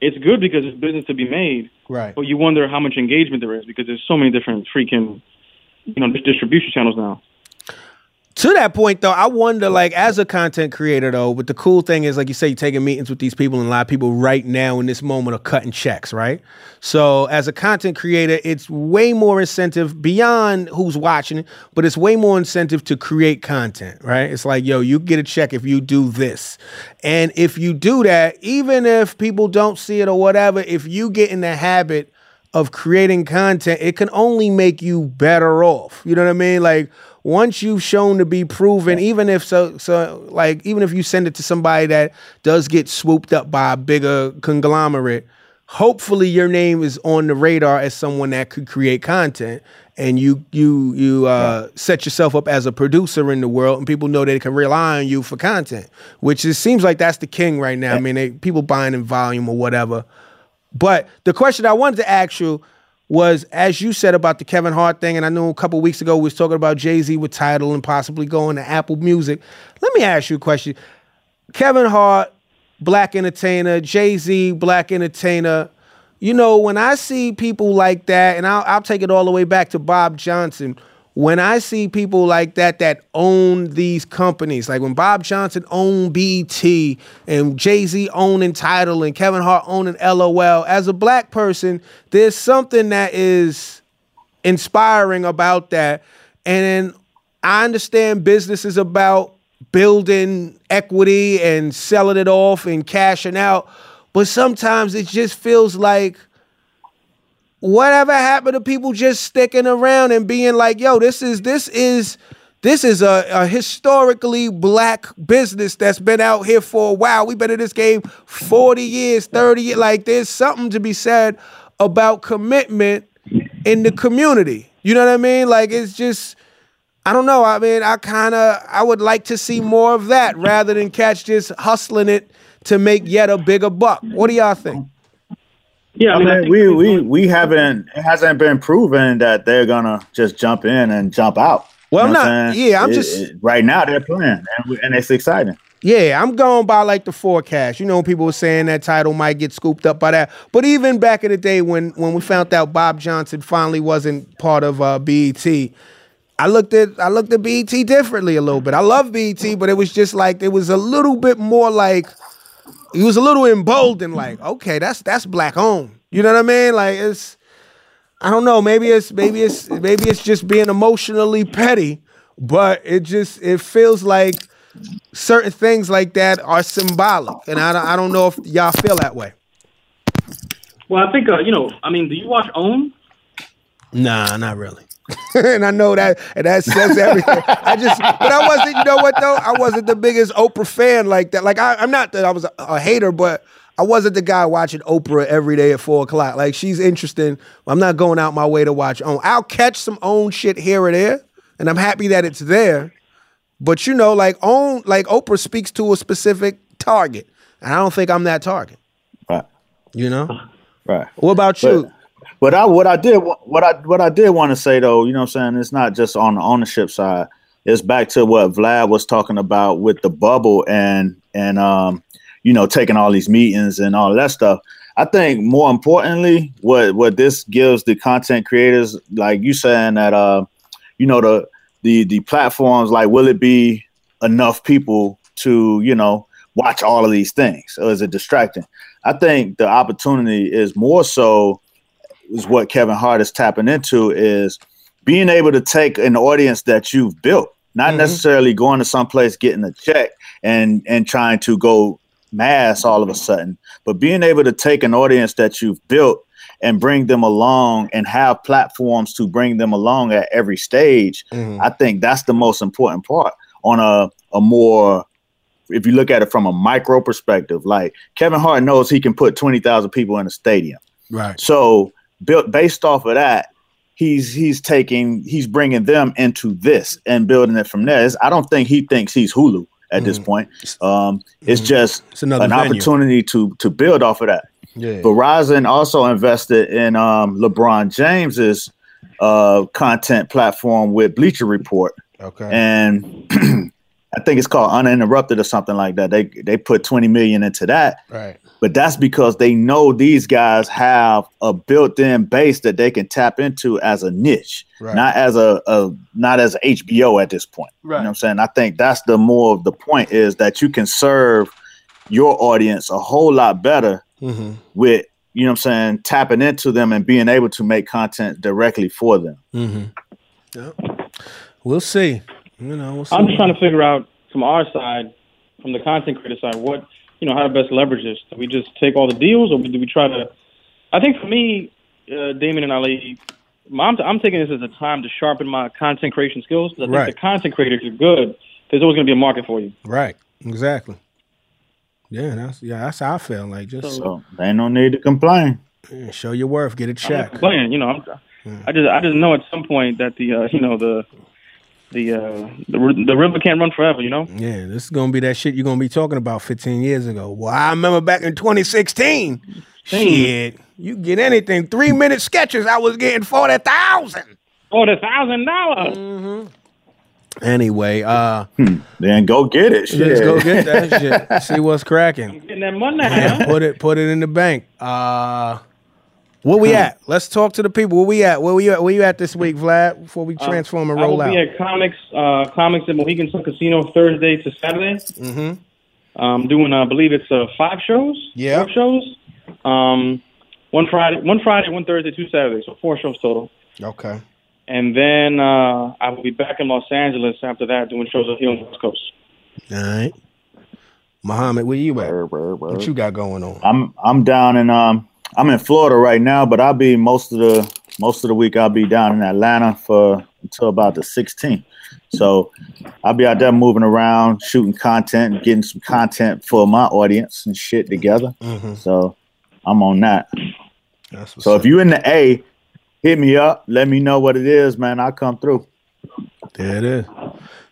S4: it's good because it's business to be made.
S2: Right.
S4: But you wonder how much engagement there is because there's so many different freaking, you know, distribution channels now.
S2: To that point, though, I wonder, like, as a content creator, though, but the cool thing is, like you say, you're taking meetings with these people, and a lot of people right now in this moment are cutting checks, right? So, as a content creator, it's way more incentive beyond who's watching it, but it's way more incentive to create content, right? It's like, yo, you get a check if you do this. And if you do that, even if people don't see it or whatever, if you get in the habit of creating content, it can only make you better off. You know what I mean? Like, once you've shown to be proven, even if so, so like even if you send it to somebody that does get swooped up by a bigger conglomerate, hopefully your name is on the radar as someone that could create content, and you you you uh, set yourself up as a producer in the world, and people know they can rely on you for content, which it seems like that's the king right now. I mean, they, people buying in volume or whatever. But the question I wanted to ask you was as you said about the Kevin Hart thing, and I know a couple weeks ago we was talking about Jay Z with Tidal and possibly going to Apple Music. Let me ask you a question: Kevin Hart, black entertainer, Jay Z, black entertainer. You know, when I see people like that, and I'll, I'll take it all the way back to Bob Johnson. When I see people like that that own these companies, like when Bob Johnson owned BET and Jay Z owning Tidal and Kevin Hart owning LOL, as a black person, there's something that is inspiring about that. And I understand business is about building equity and selling it off and cashing out, but sometimes it just feels like whatever happened to people just sticking around and being like, yo, this is this is this is a, a, historically black business that's been out here for a while. We've been in this game 40 years, 30 years. Like there's something to be said about commitment in the community. You know what I mean? Like it's just I don't know. I mean, I kind of I would like to see more of that rather than catch just hustling it to make yet a bigger buck. What do y'all think?
S4: Yeah, I
S5: I
S4: mean, I
S5: mean, we, we we haven't it hasn't been proven that they're gonna just jump in and jump out.
S2: Well,
S5: You know
S2: I'm not- yeah, I'm
S5: It-
S2: just-
S5: it- right now they're playing and, we, and it's exciting.
S2: Yeah, I'm going by like the forecast. You know, people were saying that Tidal might get scooped up by that. But even back in the day when when we found out Bob Johnson finally wasn't part of uh, BET, I looked at I looked at BET differently a little bit. I love BET, but it was just like it was a little bit more like he was a little emboldened. Like, okay, that's that's black owned. You know what I mean? Like it's I don't know. Maybe it's maybe it's maybe it's just being emotionally petty, but it just it feels like certain things like that are symbolic, and I don't, I don't know if y'all feel that way.
S4: well, I think uh, you know. I mean, do you watch OWN?
S2: Nah, not really. and I know that, and that says everything. I just, but I wasn't. You know what though? I wasn't the biggest Oprah fan like that. Like I, I'm not that I was a, a hater, but I wasn't the guy watching Oprah every day at four o'clock. Like she's interesting. I'm not going out my way to watch own. I'll catch some own shit here or there, and I'm happy that it's there. But you know, like own, like Oprah speaks to a specific target, and I don't think I'm that target.
S5: Right.
S2: You know.
S5: Right.
S2: What about you?
S5: But I what I did what I what I did want to say though, you know what I'm saying, it's not just on the ownership side. It's back to what Vlad was talking about with the bubble and and um you know taking all these meetings and all that stuff. I think more importantly, what what this gives the content creators, like you saying that uh, you know, the the the platforms like will it be enough people to, you know, watch all of these things? Or is it distracting? I think the opportunity is more so is what Kevin Hart is tapping into is being able to take an audience that you've built, not
S2: Mhm.
S5: necessarily going to someplace getting a check and and trying to go mass all of a sudden, but being able to take an audience that you've built and bring them along and have platforms to bring them along at every stage.
S2: Mhm.
S5: I think that's the most important part on a a more if you look at it from a micro perspective, like Kevin Hart knows he can put 20,000 people in a stadium.
S2: Right.
S5: So built based off of that, he's he's taking he's bringing them into this and building it from there. It's- I don't think he thinks he's Hulu at this
S2: Mhm.
S5: point. Um, It's
S2: Mhm.
S5: just
S2: It's another
S5: an
S2: venue.
S5: opportunity to to build off of that.
S2: Yeah.
S5: Verizon also invested in um, LeBron James's uh, content platform with Bleacher Report,
S2: Okay.
S5: and I think it's called uninterrupted or something like that. They they put 20 million into that.
S2: Right.
S5: But that's because they know these guys have a built-in base that they can tap into as a niche,
S2: Right.
S5: not as a, a not as HBO at this point. You know what I'm saying? I think that's the more of the point is that you can serve your audience a whole lot better
S2: Mm-hmm.
S5: with you know what I'm saying, tapping into them and being able to make content directly for them.
S2: Mm-hmm. We'll see. You know, we'll.
S4: I'm just trying to figure out from our side, from the content creator side, what you know, how to best leverage this. Do we just take all the deals, or do we try to? I think for me, uh, Damon and Ali, I'm, I'm taking this as a time to sharpen my content creation skills. I think
S2: Right.
S4: the content creators are good. There's always going to be a market for you.
S2: Right. Exactly. Yeah, that's yeah, that's how I feel. Like just
S5: So there ain't no need to complain.
S2: yeah, show your worth, get a
S4: I'm not
S2: check.
S4: complaining, you know. I'm, I just I just know at some point that the uh, you know the the uh, the the river can't run forever. You know.
S2: Yeah, this is gonna be that shit you're gonna be talking about 15 years ago. Well, I remember back in 2016. Shit, you get anything. Three minute sketches, I was getting forty thousand.
S4: Forty thousand dollars. Mm-hmm.
S2: Anyway, uh,
S5: Then go get it. Shit.
S2: let's go get that shit. See what's cracking.
S4: Getting that money. Huh?
S2: Put it, put it in the bank. Uh, where we at? Let's talk to the people. Where we at? Where we at? Where you at this week, Vlad? Before we transform and
S4: I
S2: roll
S4: will
S2: out.
S4: be at comics uh, comics at Mohegan Sun Casino Thursday to Saturday. Mm-hmm. Um, doing uh, I believe it's uh, five shows.
S2: Yeah.
S4: Four shows. Um, one Friday, one Friday, one Thursday, two Saturdays. So four shows total.
S2: Okay.
S4: And then uh, I will be back in Los Angeles after that doing shows up here on the West Coast.
S2: All right. Muhammad, where you at? What you got going on?
S5: I'm I'm down in um I'm in Florida right now, but I'll be most of the most of the week I'll be down in Atlanta for until about the 16th. So I'll be out there moving around, shooting content, getting some content for my audience and shit together.
S2: Mm-hmm.
S5: So I'm on that.
S2: That's
S5: So if you in the A, hit me up. Let me know what it is, man. I'll come through.
S2: There it is.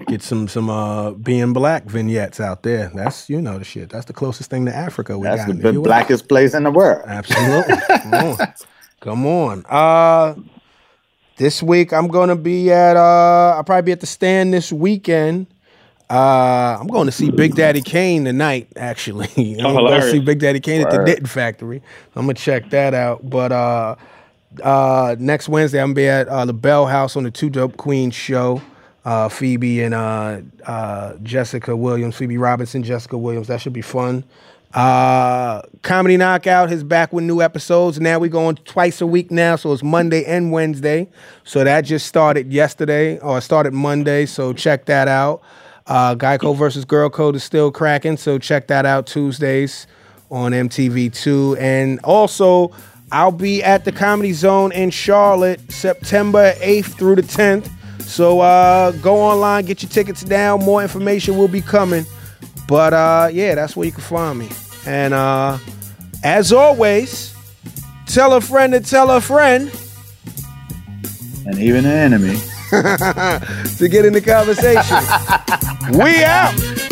S2: Get some some uh being black vignettes out there. That's you know the shit. That's the closest thing to Africa we
S5: That's
S2: got.
S5: the
S2: in
S5: blackest place in the world.
S2: Absolutely. Come on. Come on. Uh this week I'm gonna be at uh I'll probably be at the stand this weekend. Uh I'm going to see Big Daddy Kane tonight, actually. I'm going to see Big Daddy Kane at the
S5: Word.
S2: Knitting Factory. I'm gonna check that out. But uh uh next Wednesday I'm gonna be at uh, the Bell House on the Two Dope Queens show. Uh Phoebe and uh uh Jessica Williams, Phoebe Robinson, Jessica Williams. That should be fun. Uh Comedy Knockout is back with new episodes. Now we going twice a week now, so it's Monday and Wednesday. So that just started yesterday or started Monday, so check that out. Uh Guy Code versus Girl Code is still cracking, so check that out Tuesdays on MTV2 and also I'll be at the Comedy Zone in Charlotte September 8th through the 10th. So uh, go online, get your tickets now. More information will be coming. But uh, yeah, that's where you can find me. And uh, as always, tell a friend to tell a friend
S5: And even an enemy.
S2: to get in the conversation. we out.